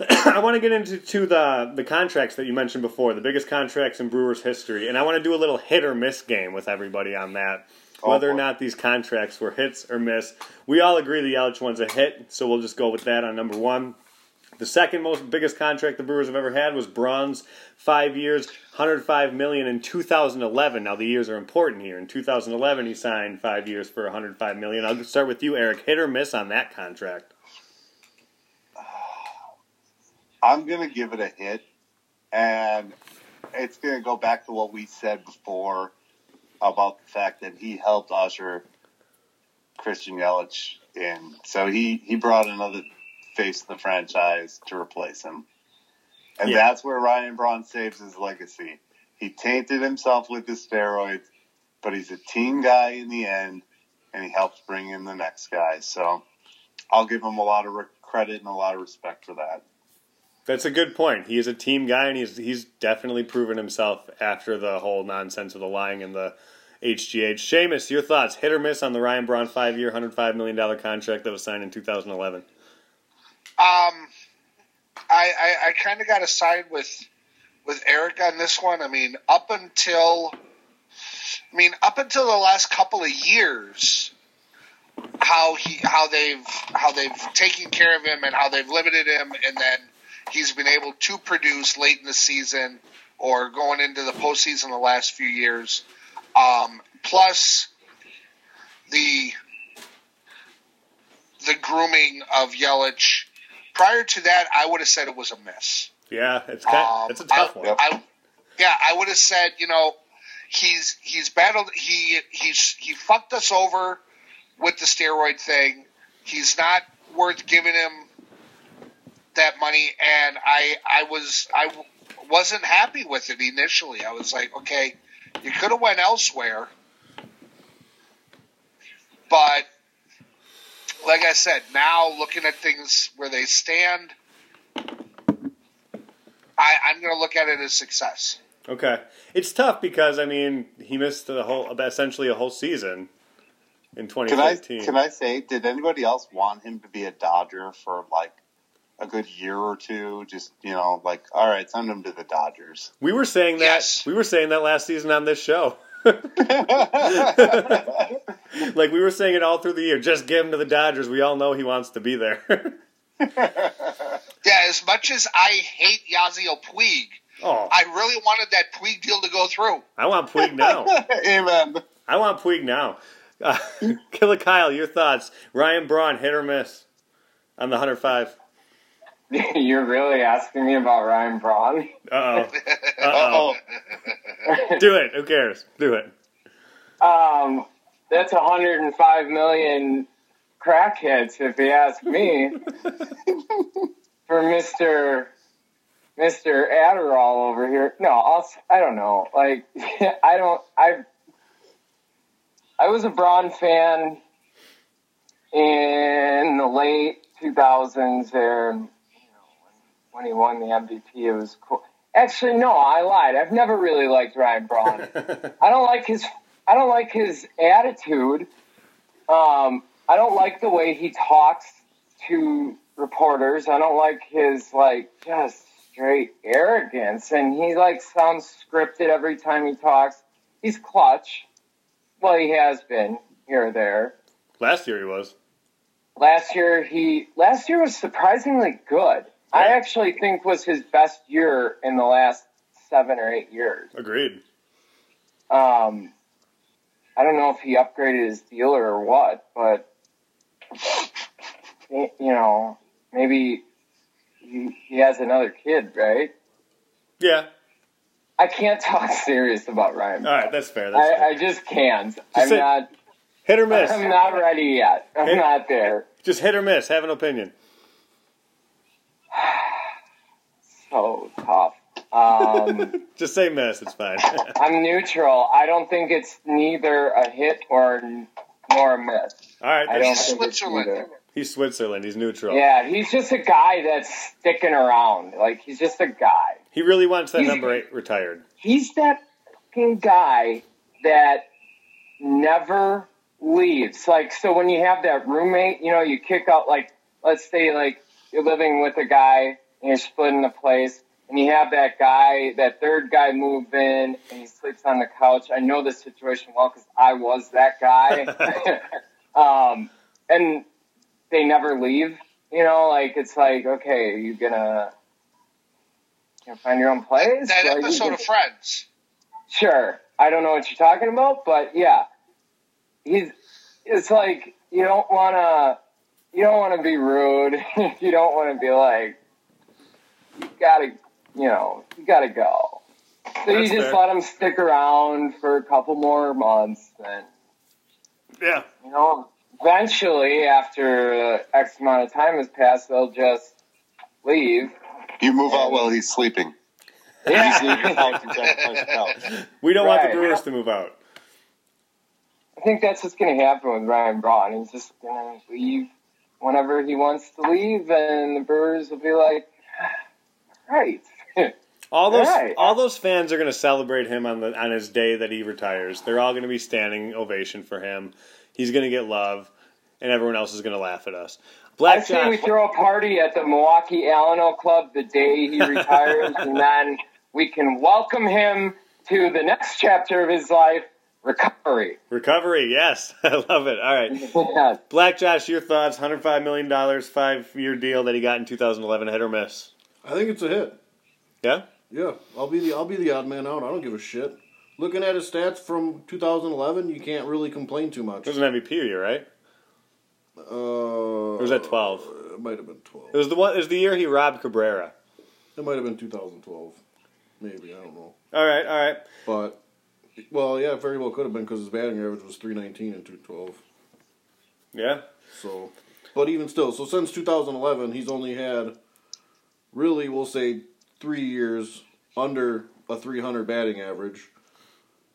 I want to get into to the the contracts that you mentioned before, the biggest contracts in Brewers history, and I want to do a little hit or miss game with everybody on that. Oh, Whether or not these contracts were hits or miss, we all agree the Yelich one's a hit, so we'll just go with that on number one. The second most biggest contract the Brewers have ever had was Braun's, five years, 105 million in 2011. Now the years are important here. In 2011, he signed five years for 105 million. I'll start with you, Eric. Hit or miss on that contract? I'm gonna give it a hit, and it's gonna go back to what we said before about the fact that he helped usher Christian Yelich in. So he he brought another face of the franchise to replace him, and Yeah. that's where Ryan Braun saves his legacy. He tainted himself with the steroids, but he's a team guy in the end, and he helps bring in the next guy. So I'll give him a lot of re- credit and a lot of respect for that. That's a good point. He is a team guy, and he's he's definitely proven himself after the whole nonsense of the lying and the HGH. Seamus, your thoughts? Hit or miss on the Ryan Braun five-year, hundred five million dollar contract that was signed in 2011? Um, I I, I kind of got to side with with Eric on this one. I mean, up until I mean, up until the last couple of years, how he how they've how they've taken care of him and how they've limited him, and then he's been able to produce late in the season or going into the postseason the last few years. Um, plus the the grooming of Yelich. Prior to that, I would have said it was a miss. Yeah, it's kind, Um, it's a tough I, one. I, yeah, I would have said, you know, he's he's battled. He he's he fucked us over with the steroid thing. He's not worth giving him that money, and I I was I w- wasn't happy with it initially. I was like, okay, you could have went elsewhere, but like I said, now looking at things where they stand. I, I'm going to look at it as success. Okay, it's tough because I mean he missed the whole essentially a whole season in Can I 2015. can I say, did anybody else want him to be a Dodger for like a good year or two? Just you know, like all right, send him to the Dodgers. we were saying that Yes. we were saying that last season on this show. like we were saying it all through the year. Just give him to the Dodgers. We all know he wants to be there. Yeah, as much as I hate Yasiel Puig, oh, I really wanted that Puig deal to go through. I want Puig now. Amen. I want Puig now. Uh, Killer Kyle, your thoughts? Ryan Braun, hit or miss on the 105? You're really asking me about Ryan Braun? Uh oh. Uh Oh. Do it. Who cares? Do it. Um, that's 105 million crack hits, if you ask me, for Mister Mister Adderall over here. No, I'll, s- I don't know. Like, I don't. I I was a Braun fan in the late 2000s. There, you know, when, he won the MVP, it was cool. Actually, no, I lied. I've never really liked Ryan Braun. I don't like his. I don't like his attitude. Um, I don't like the way he talks to reporters. I don't like his like just straight arrogance, and he like sounds scripted every time he talks. He's clutch. Well, he has been here or there. Last year he was. Last year he last year was surprisingly good. I actually think was his best year in the last seven or eight years. Agreed. Um, I don't know if he upgraded his dealer or what, but you know, maybe he, he has another kid, right? Yeah. I can't talk serious about Ryan. All right. That's fair. That's fair. I, I just can't. I'm say- not. hit or miss. I'm not ready yet. I'm Hey. not there. Just hit or miss. Have an opinion. So tough. Um, Just say miss. It's fine. I'm neutral. I don't think it's neither a hit or nor a miss. All right. I don't He's think it's Switzerland. either. He's Switzerland. He's neutral. Yeah, he's just a guy that's sticking around. Like he's just a guy. He really wants that He's- number eight retired. He's that fucking guy that never leaves. Like, so when you have that roommate, you know, you kick out, like, let's say, like, you're living with a guy and you're splitting a place, and you have that guy, that third guy move in, and he sleeps on the couch. I know this situation well because I was that guy. um, and they never leave. You know, like, it's like, okay, are you gonna, you find your own place? That Like, episode can- of Friends. Sure. I don't know what you're talking about, but yeah. He's it's like you don't wanna you don't wanna be rude. you don't wanna be like you gotta you know, you gotta go. So you just fair. let him stick around for a couple more months then. Yeah. you know, eventually after uh, X amount of time has passed they'll just leave. You move out while he's sleeping. He's leaving your Yeah. couch and sacrifice the couch. We don't want the Brewers to move out. I think that's what's going to happen with Ryan Braun. He's just going to leave whenever he wants to leave, and the Brewers will be like, right. All those Right. all those fans are going to celebrate him on the on his day that he retires. They're all going to be standing ovation for him. He's going to get love, and everyone else is going to laugh at us. I Black say we throw a party at the Milwaukee Alano Club the day he retires, and then we can welcome him to the next chapter of his life, recovery. recovery. Yes, I love it. All right, Yeah. Black Josh, your thoughts? Hundred five million dollars, five year deal that he got in 2011. Hit or miss? I think it's a hit. Yeah. Yeah, I'll be the I'll be the odd man out. I don't give a shit. Looking at his stats from 2011, you can't really complain too much. It was an MVP year, right? Uh, Or was that 12? It might have been 12. It was the one. It was the year he robbed Cabrera. It might have been 2012. Maybe I don't know. All right, all right. But well, yeah, very well could have been because his batting average was 319 and 212. Yeah. So, but even still, so since 2011, he's only had really, we'll say, three years under a 300 batting average.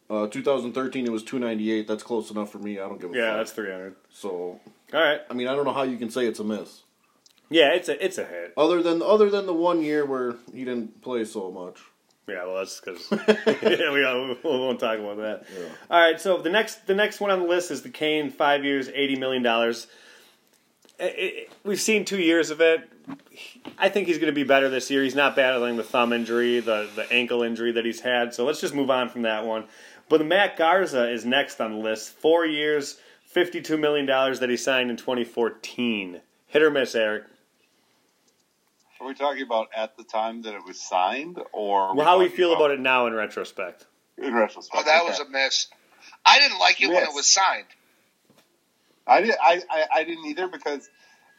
Uh, 2013, it was 298. That's close enough for me. I don't give a Yeah, fuck. that's 300. So, All right. I mean, I don't know how you can say it's a miss. Yeah, it's a it's a hit. Other than other than the one year where he didn't play so much. Yeah, well, that's because yeah, we, we won't talk about that. All right, so the next the next one on the list is the Cain, five years, eighty million dollars. We've seen two years of it. I think he's going to be better this year. He's not battling the thumb injury, the the ankle injury that he's had. So let's just move on from that one. But Matt Garza is next on the list. Four years, fifty-two million dollars that he signed in twenty fourteen. Hit or miss, Eric? Are we talking about at the time that it was signed, or Well, how we feel about it now in retrospect? in retrospect? Oh, that Okay. was a miss. I didn't like it when it was signed. I did. I, I, I didn't either because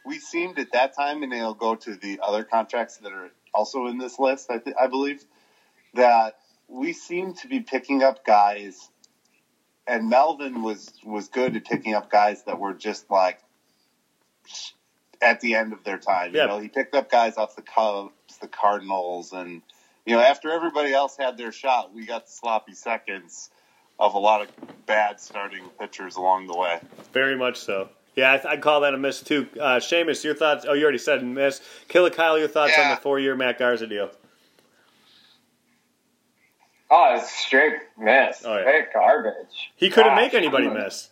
we seemed at that time, and they'll go to the other contracts that are also in this list. I, th- I believe that we seemed to be picking up guys, and Melvin was was good at picking up guys that were just like at the end of their time. Yeah. You know, he picked up guys off the Cubs, the Cardinals, and you know after everybody else had their shot, we got the sloppy seconds of a lot of bad starting pitchers along the way. Very much so. Yeah, I th- I'd call that a miss too. Uh, Seamus, your thoughts? Oh, you already said miss. Killer Kyle, your thoughts on the four-year Matt Garza deal? Oh, it's straight miss. Oh, yeah. Straight garbage. He couldn't Gosh. make anybody miss.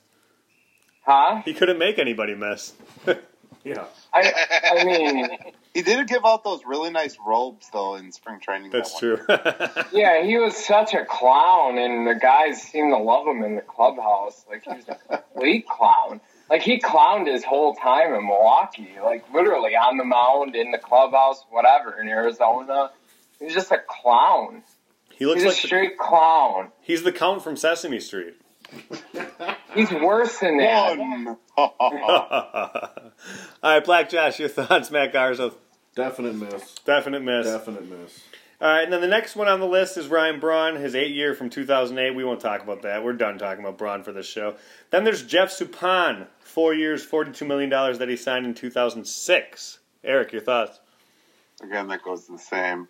Huh? He couldn't make anybody miss. yeah, I, I mean, He did give out those really nice robes though in spring training. that's one true. yeah, he was such a clown, and the guys seemed to love him in the clubhouse. Like he was a complete clown. Like he clowned his whole time in Milwaukee, like literally on the mound, in the clubhouse, whatever, in Arizona. He was just a clown. he looks He's a like the, straight clown. he's the Count from Sesame Street. He's worse than that. One. All right, Black Josh, your thoughts? Matt Garza, Definite miss. definite miss. Definite miss. All right, and then the next one on the list is Ryan Braun, his eight year from 2008. We won't talk about that. We're done talking about Braun for this show. Then there's Jeff Suppan, four years, $42 million that he signed in 2006. Eric, your thoughts? Again, that goes the same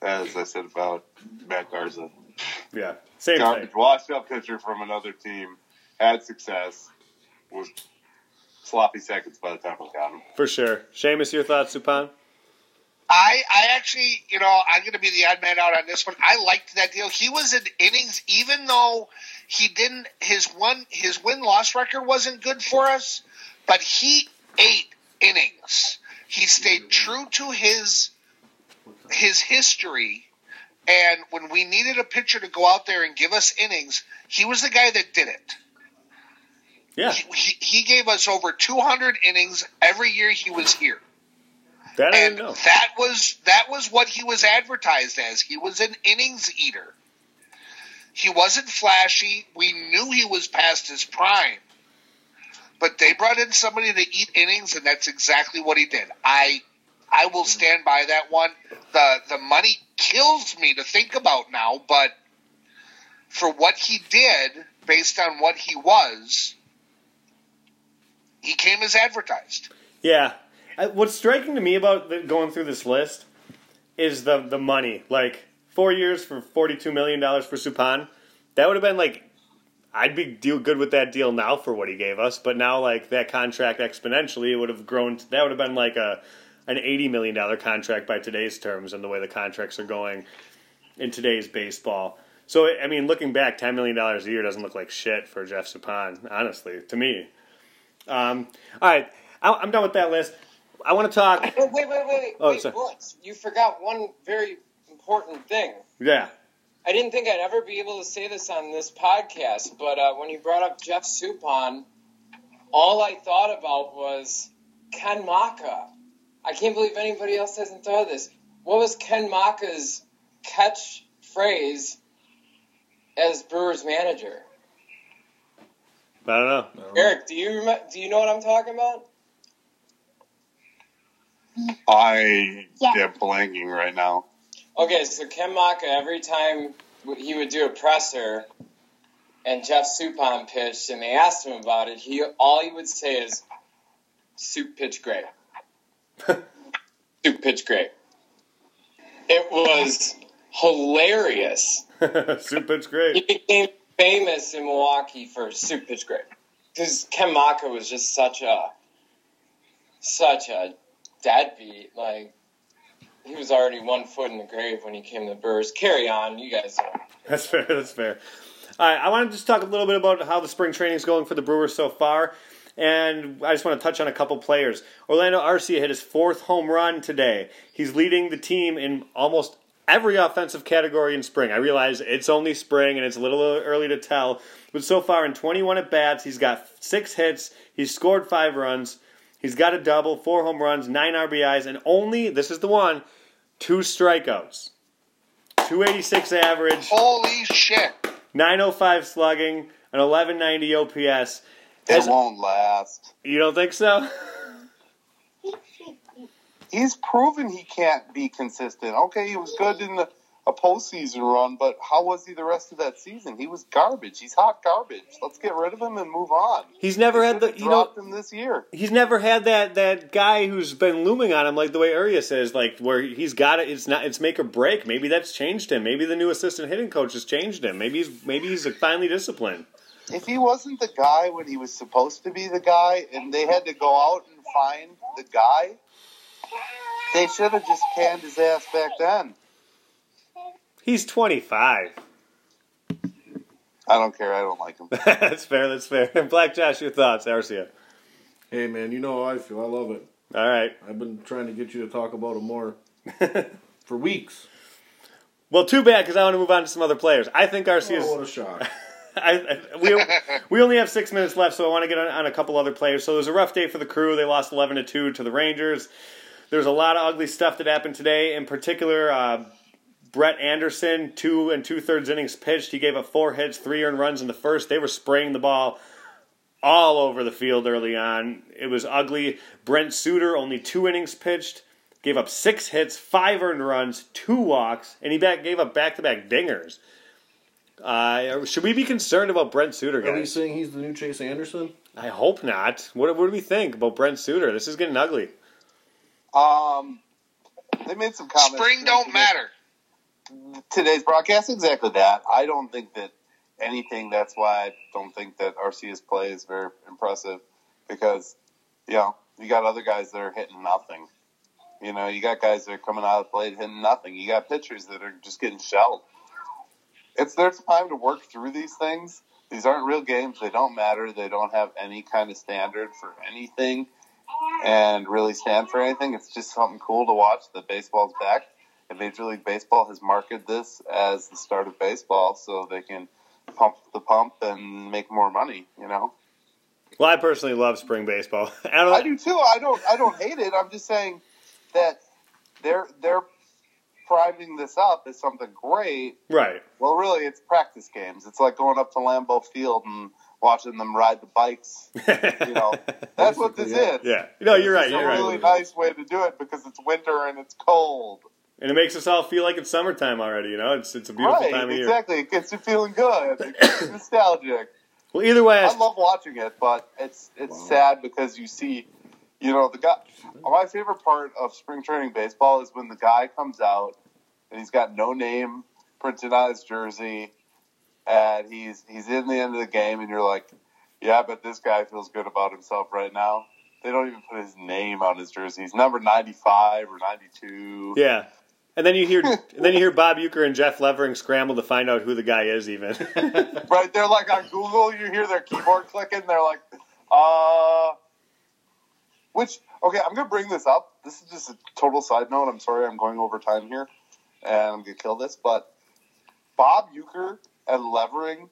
as I said about Matt Garza. Yeah, same Garbage, thing. washed up pitcher from another team, had success, was sloppy seconds by the time we got him. For sure. Seamus, your thoughts, Suppan? I, I actually, you know, I'm going to be the odd man out on this one. I liked that deal. He was in innings, even though he didn't. His one, his win loss record wasn't good for us, but he ate innings. He stayed true to his his history, and when we needed a pitcher to go out there and give us innings, he was the guy that did it. Yeah, He, he, he gave us over 200 innings every year he was here. That I and didn't know. that was that was what he was advertised as. He was an innings eater. He wasn't flashy. We knew he was past his prime. But they brought in somebody to eat innings, and that's exactly what he did. I I will stand by that one. The the money kills me to think about now, but for what he did, based on what he was, he came as advertised. Yeah. What's striking to me about the, going through this list is the the money. Like four years for forty two million dollars for Suppan. That would have been like I'd be deal good with that deal now for what he gave us. But now like that contract exponentially, it would have grown. To, that would have been like a an eighty million dollar contract by today's terms and the way the contracts are going in today's baseball. So I mean, looking back, ten million dollars a year doesn't look like shit for Jeff Suppan. Honestly, to me. Um, all right, I'm done with that list. I want to talk. Wait, wait, wait, wait, wait. Oh, wait sorry. Brooks, you forgot one very important thing. Yeah, I didn't think I'd ever be able to say this on this podcast, but uh, when you brought up Jeff Suppan, all I thought about was Ken Macha. I can't believe anybody else hasn't thought of this. What was Ken Macha's catchphrase as Brewers manager? I don't know. Eric, do you remember, do you know what I'm talking about? I Yeah. get blanking right now. Okay, so Ken Macha, every time he would do a presser and Jeff Suppan pitched and they asked him about it, he all he would say is, Soup pitch great. Soup pitch great. It was hilarious. Soup pitch great. He became famous in Milwaukee for Soup pitch great. Because Ken Macha was just such a, such a deadbeat. Like, he was already one foot in the grave when he came to the Brewers. Carry on, you guys know. That's fair. That's fair. All right, I want to just talk a little bit about how the spring training is going for the Brewers so far, and I just want to touch on a couple players. Orlando Arcia hit his fourth home run today. He's leading the team in almost every offensive category in spring. I realize it's only spring and it's a little early to tell, but so far in 21 at bats, he's got six hits. He's scored five runs. He's got a double, four home runs, nine RBIs, and only this is the one, two strikeouts. 286 average. Holy shit! 905 slugging, an 1190 OPS. It Has- won't last. you don't think so? He's proven he can't be consistent. Okay, he was good in the a postseason run, but how was he the rest of that season? He was garbage. He's hot garbage. Let's get rid of him and move on. He's never had the you know him this year. he's never had that that guy who's been looming on him like the way Urias says like where he's got it it's not it's make or break. Maybe that's changed him. Maybe the new assistant hitting coach has changed him. Maybe he's maybe he's finally disciplined. If he wasn't the guy when he was supposed to be the guy, and they had to go out and find the guy, they should have just canned his ass back then. He's 25. I don't care. I don't like him. that's fair. That's fair. Black Josh, your thoughts, Arcia. Hey man, you know how I feel. I love it. All right. I've been trying to get you to talk about him more for weeks. Well, too bad because I want to move on to some other players. I think Arcia's. Oh, what a shock! I, I, we, we only have six minutes left, so I want to get on, on a couple other players. So it was a rough day for the crew. They lost 11 to 2 to the Rangers. There's a lot of ugly stuff that happened today. In particular, uh, Brett Anderson, two and two thirds innings pitched. He gave up four hits, three earned runs in the first. They were spraying the ball all over the field early on. It was ugly. Brent Suter, only two innings pitched, gave up six hits, five earned runs, two walks, and he back, gave up back to back dingers. Uh, should we be concerned about Brent Suter, Are we saying he's the new Chase Anderson? I hope not. What, what do we think about Brent Suter? This is getting ugly. Um, they made some comments. Spring don't matter. Today's broadcast, exactly that. I don't think that anything. That's why I don't think that Arcia's play is very impressive because, you know, you got other guys that are hitting nothing. You know, you got guys that are coming out of the plate hitting nothing. You got pitchers that are just getting shelled. It's their time to work through these things. These aren't real games. They don't matter. They don't have any kind of standard for anything and really stand for anything. It's just something cool to watch that baseball's back. And Major League Baseball has marketed this as the start of baseball so they can pump the pump and make more money, you know? Well, I personally love spring baseball. I don't. I do too. I don't. I don't hate it. I'm just saying that they're they're priming this up as something great. Right. Well, really, it's practice games. It's like going up to Lambeau Field and watching them ride the bikes. You know, that's what this Basically, is. Yeah. No, you're right. It's You're a right. really nice way to do it because it's winter and it's cold. And it makes us all feel like it's summertime already. You know, it's it's a beautiful right, time of year. exactly. It gets you feeling good. It gets you nostalgic. Well, either way, I, I love watching it, but it's it's Wow. sad because you see, you know, the guy. My favorite part of spring training baseball is when the guy comes out and he's got no name printed on his jersey, and he's he's in the end of the game, and you're like, yeah, but this guy feels good about himself right now. They don't even put his name on his jersey. He's number ninety five or ninety two. yeah. And then you hear, and then you hear Bob Uecker and Jeff Levering scramble to find out who the guy is. Even. Right, they're like on Google. You hear their keyboard clicking. They're like, uh, which okay, I'm gonna bring this up. This is just a total side note. I'm sorry, I'm going over time here, and I'm gonna kill this. But Bob Uecker and Levering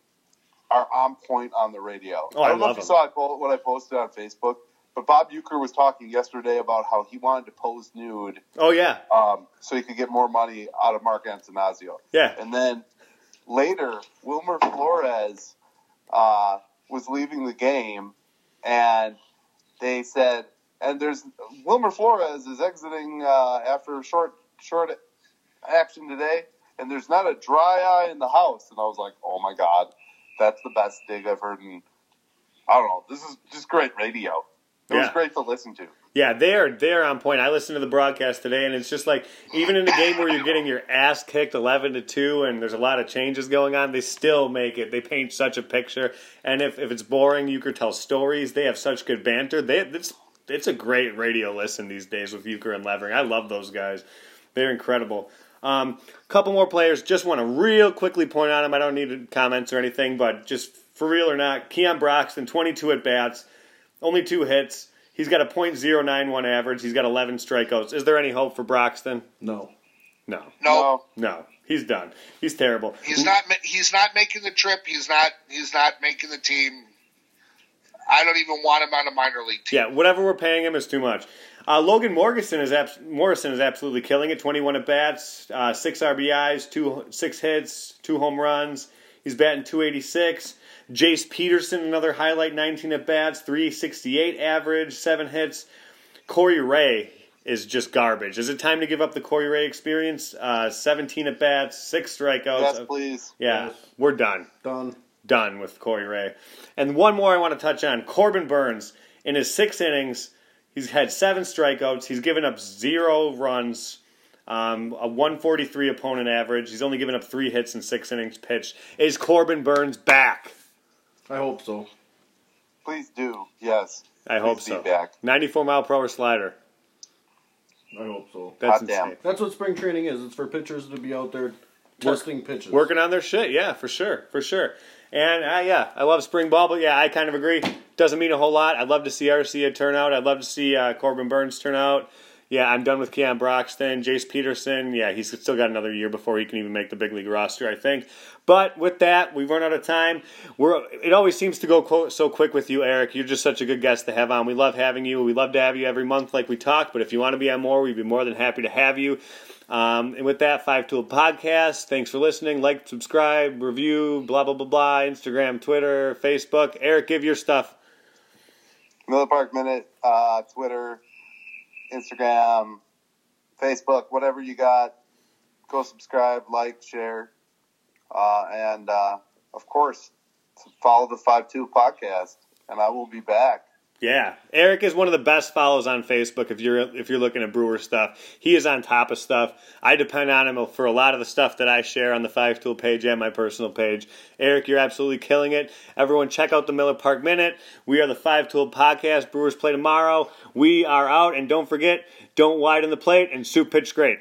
are on point on the radio. Oh, I don't know if you saw I what I posted on Facebook, but Bob Uecker was talking yesterday about how he wanted to pose nude oh yeah, um, so he could get more money out of Mark Attanasio. yeah. And then later, Wilmer Flores uh, was leaving the game, and they said, and there's Wilmer Flores is exiting uh, after a short short action today, and there's not a dry eye in the house. And I was like, oh my god, that's the best dig I've heard in. I don't know. This is just great radio. It was great to listen to. Yeah, they're they're on point. I listened to the broadcast today, and it's just like even in a game where you're getting your ass kicked eleven to two, and there's a lot of changes going on, they still make it. They paint such a picture, and if, if it's boring, you could tell stories. They have such good banter. They it's it's a great radio listen these days with Uecker and Levering. I love those guys. They're incredible. Um, couple more players. Just want to real quickly point out them. I don't need comments or anything, but just for real or not, Keon Broxton, 22 at bats, only two hits. He's got a .091 average. He's got 11 strikeouts. Is there any hope for Broxton? No. No, No, no. He's done. He's terrible. he's not. He's not making the trip. He's not. He's not making the team. I don't even want him on a minor league team. Yeah, whatever we're paying him is too much. Uh, Logan Morrison is abs- Morrison is absolutely killing it. Twenty one at bats, uh, six RBIs, two six hits, two home runs. He's batting two eighty six. Jace Peterson, another highlight, nineteen at bats, three sixty eight average, seven hits. Corey Ray is just garbage. Is it time to give up the Corey Ray experience? Uh, Seventeen at bats, six strikeouts. Yes, please. yeah, Yes. we're done Done. done with Corey Ray. And one more I want to touch on Corbin Burnes. In his six innings, he's had seven strikeouts. He's given up zero runs, um, a 143 opponent average. He's only given up three hits in six innings pitched. Is Corbin Burnes back? I hope so. Please do. Yes. I hope Please be so. back. 94 mile per hour slider. I hope so. That's Hot damn. insane. That's what spring training is. It's for pitchers to be out there testing pitches. Working on their shit, yeah, for sure, for sure. And uh, yeah, I love spring ball, but yeah, I kind of agree. Doesn't mean a whole lot. I'd love to see Arcia turn out. I'd love to see uh, Corbin Burnes turn out. Yeah, I'm done with Keon Broxton, Jace Peterson. Yeah, he's still got another year before he can even make the big league roster, I think. But with that, we've run out of time. We're it always seems to go so quick with you, Eric. You're just such a good guest to have on. We love having you. We love to have you every month, like we talked. But if you want to be on more, we'd be more than happy to have you. Um, and with that, Five Tool Podcast. Thanks for listening. Like, subscribe, review, blah blah blah blah. Instagram, Twitter, Facebook. Eric, give your stuff. Miller Park Minute, uh, Twitter, Instagram, Facebook, whatever you got. Go subscribe, like, share, uh, and uh, of course, follow the Five Tool podcast. And I will be back. Yeah, Eric is one of the best follows on Facebook. If you're if you're looking at Brewer stuff, he is on top of stuff. I depend on him for a lot of the stuff that I share on the Five Tool page and my personal page. Eric, you're absolutely killing it. Everyone, check out the Miller Park Minute. We are the Five Tool Podcast. Brewers play tomorrow. We are out, and don't forget, don't widen the plate and soup pitch great.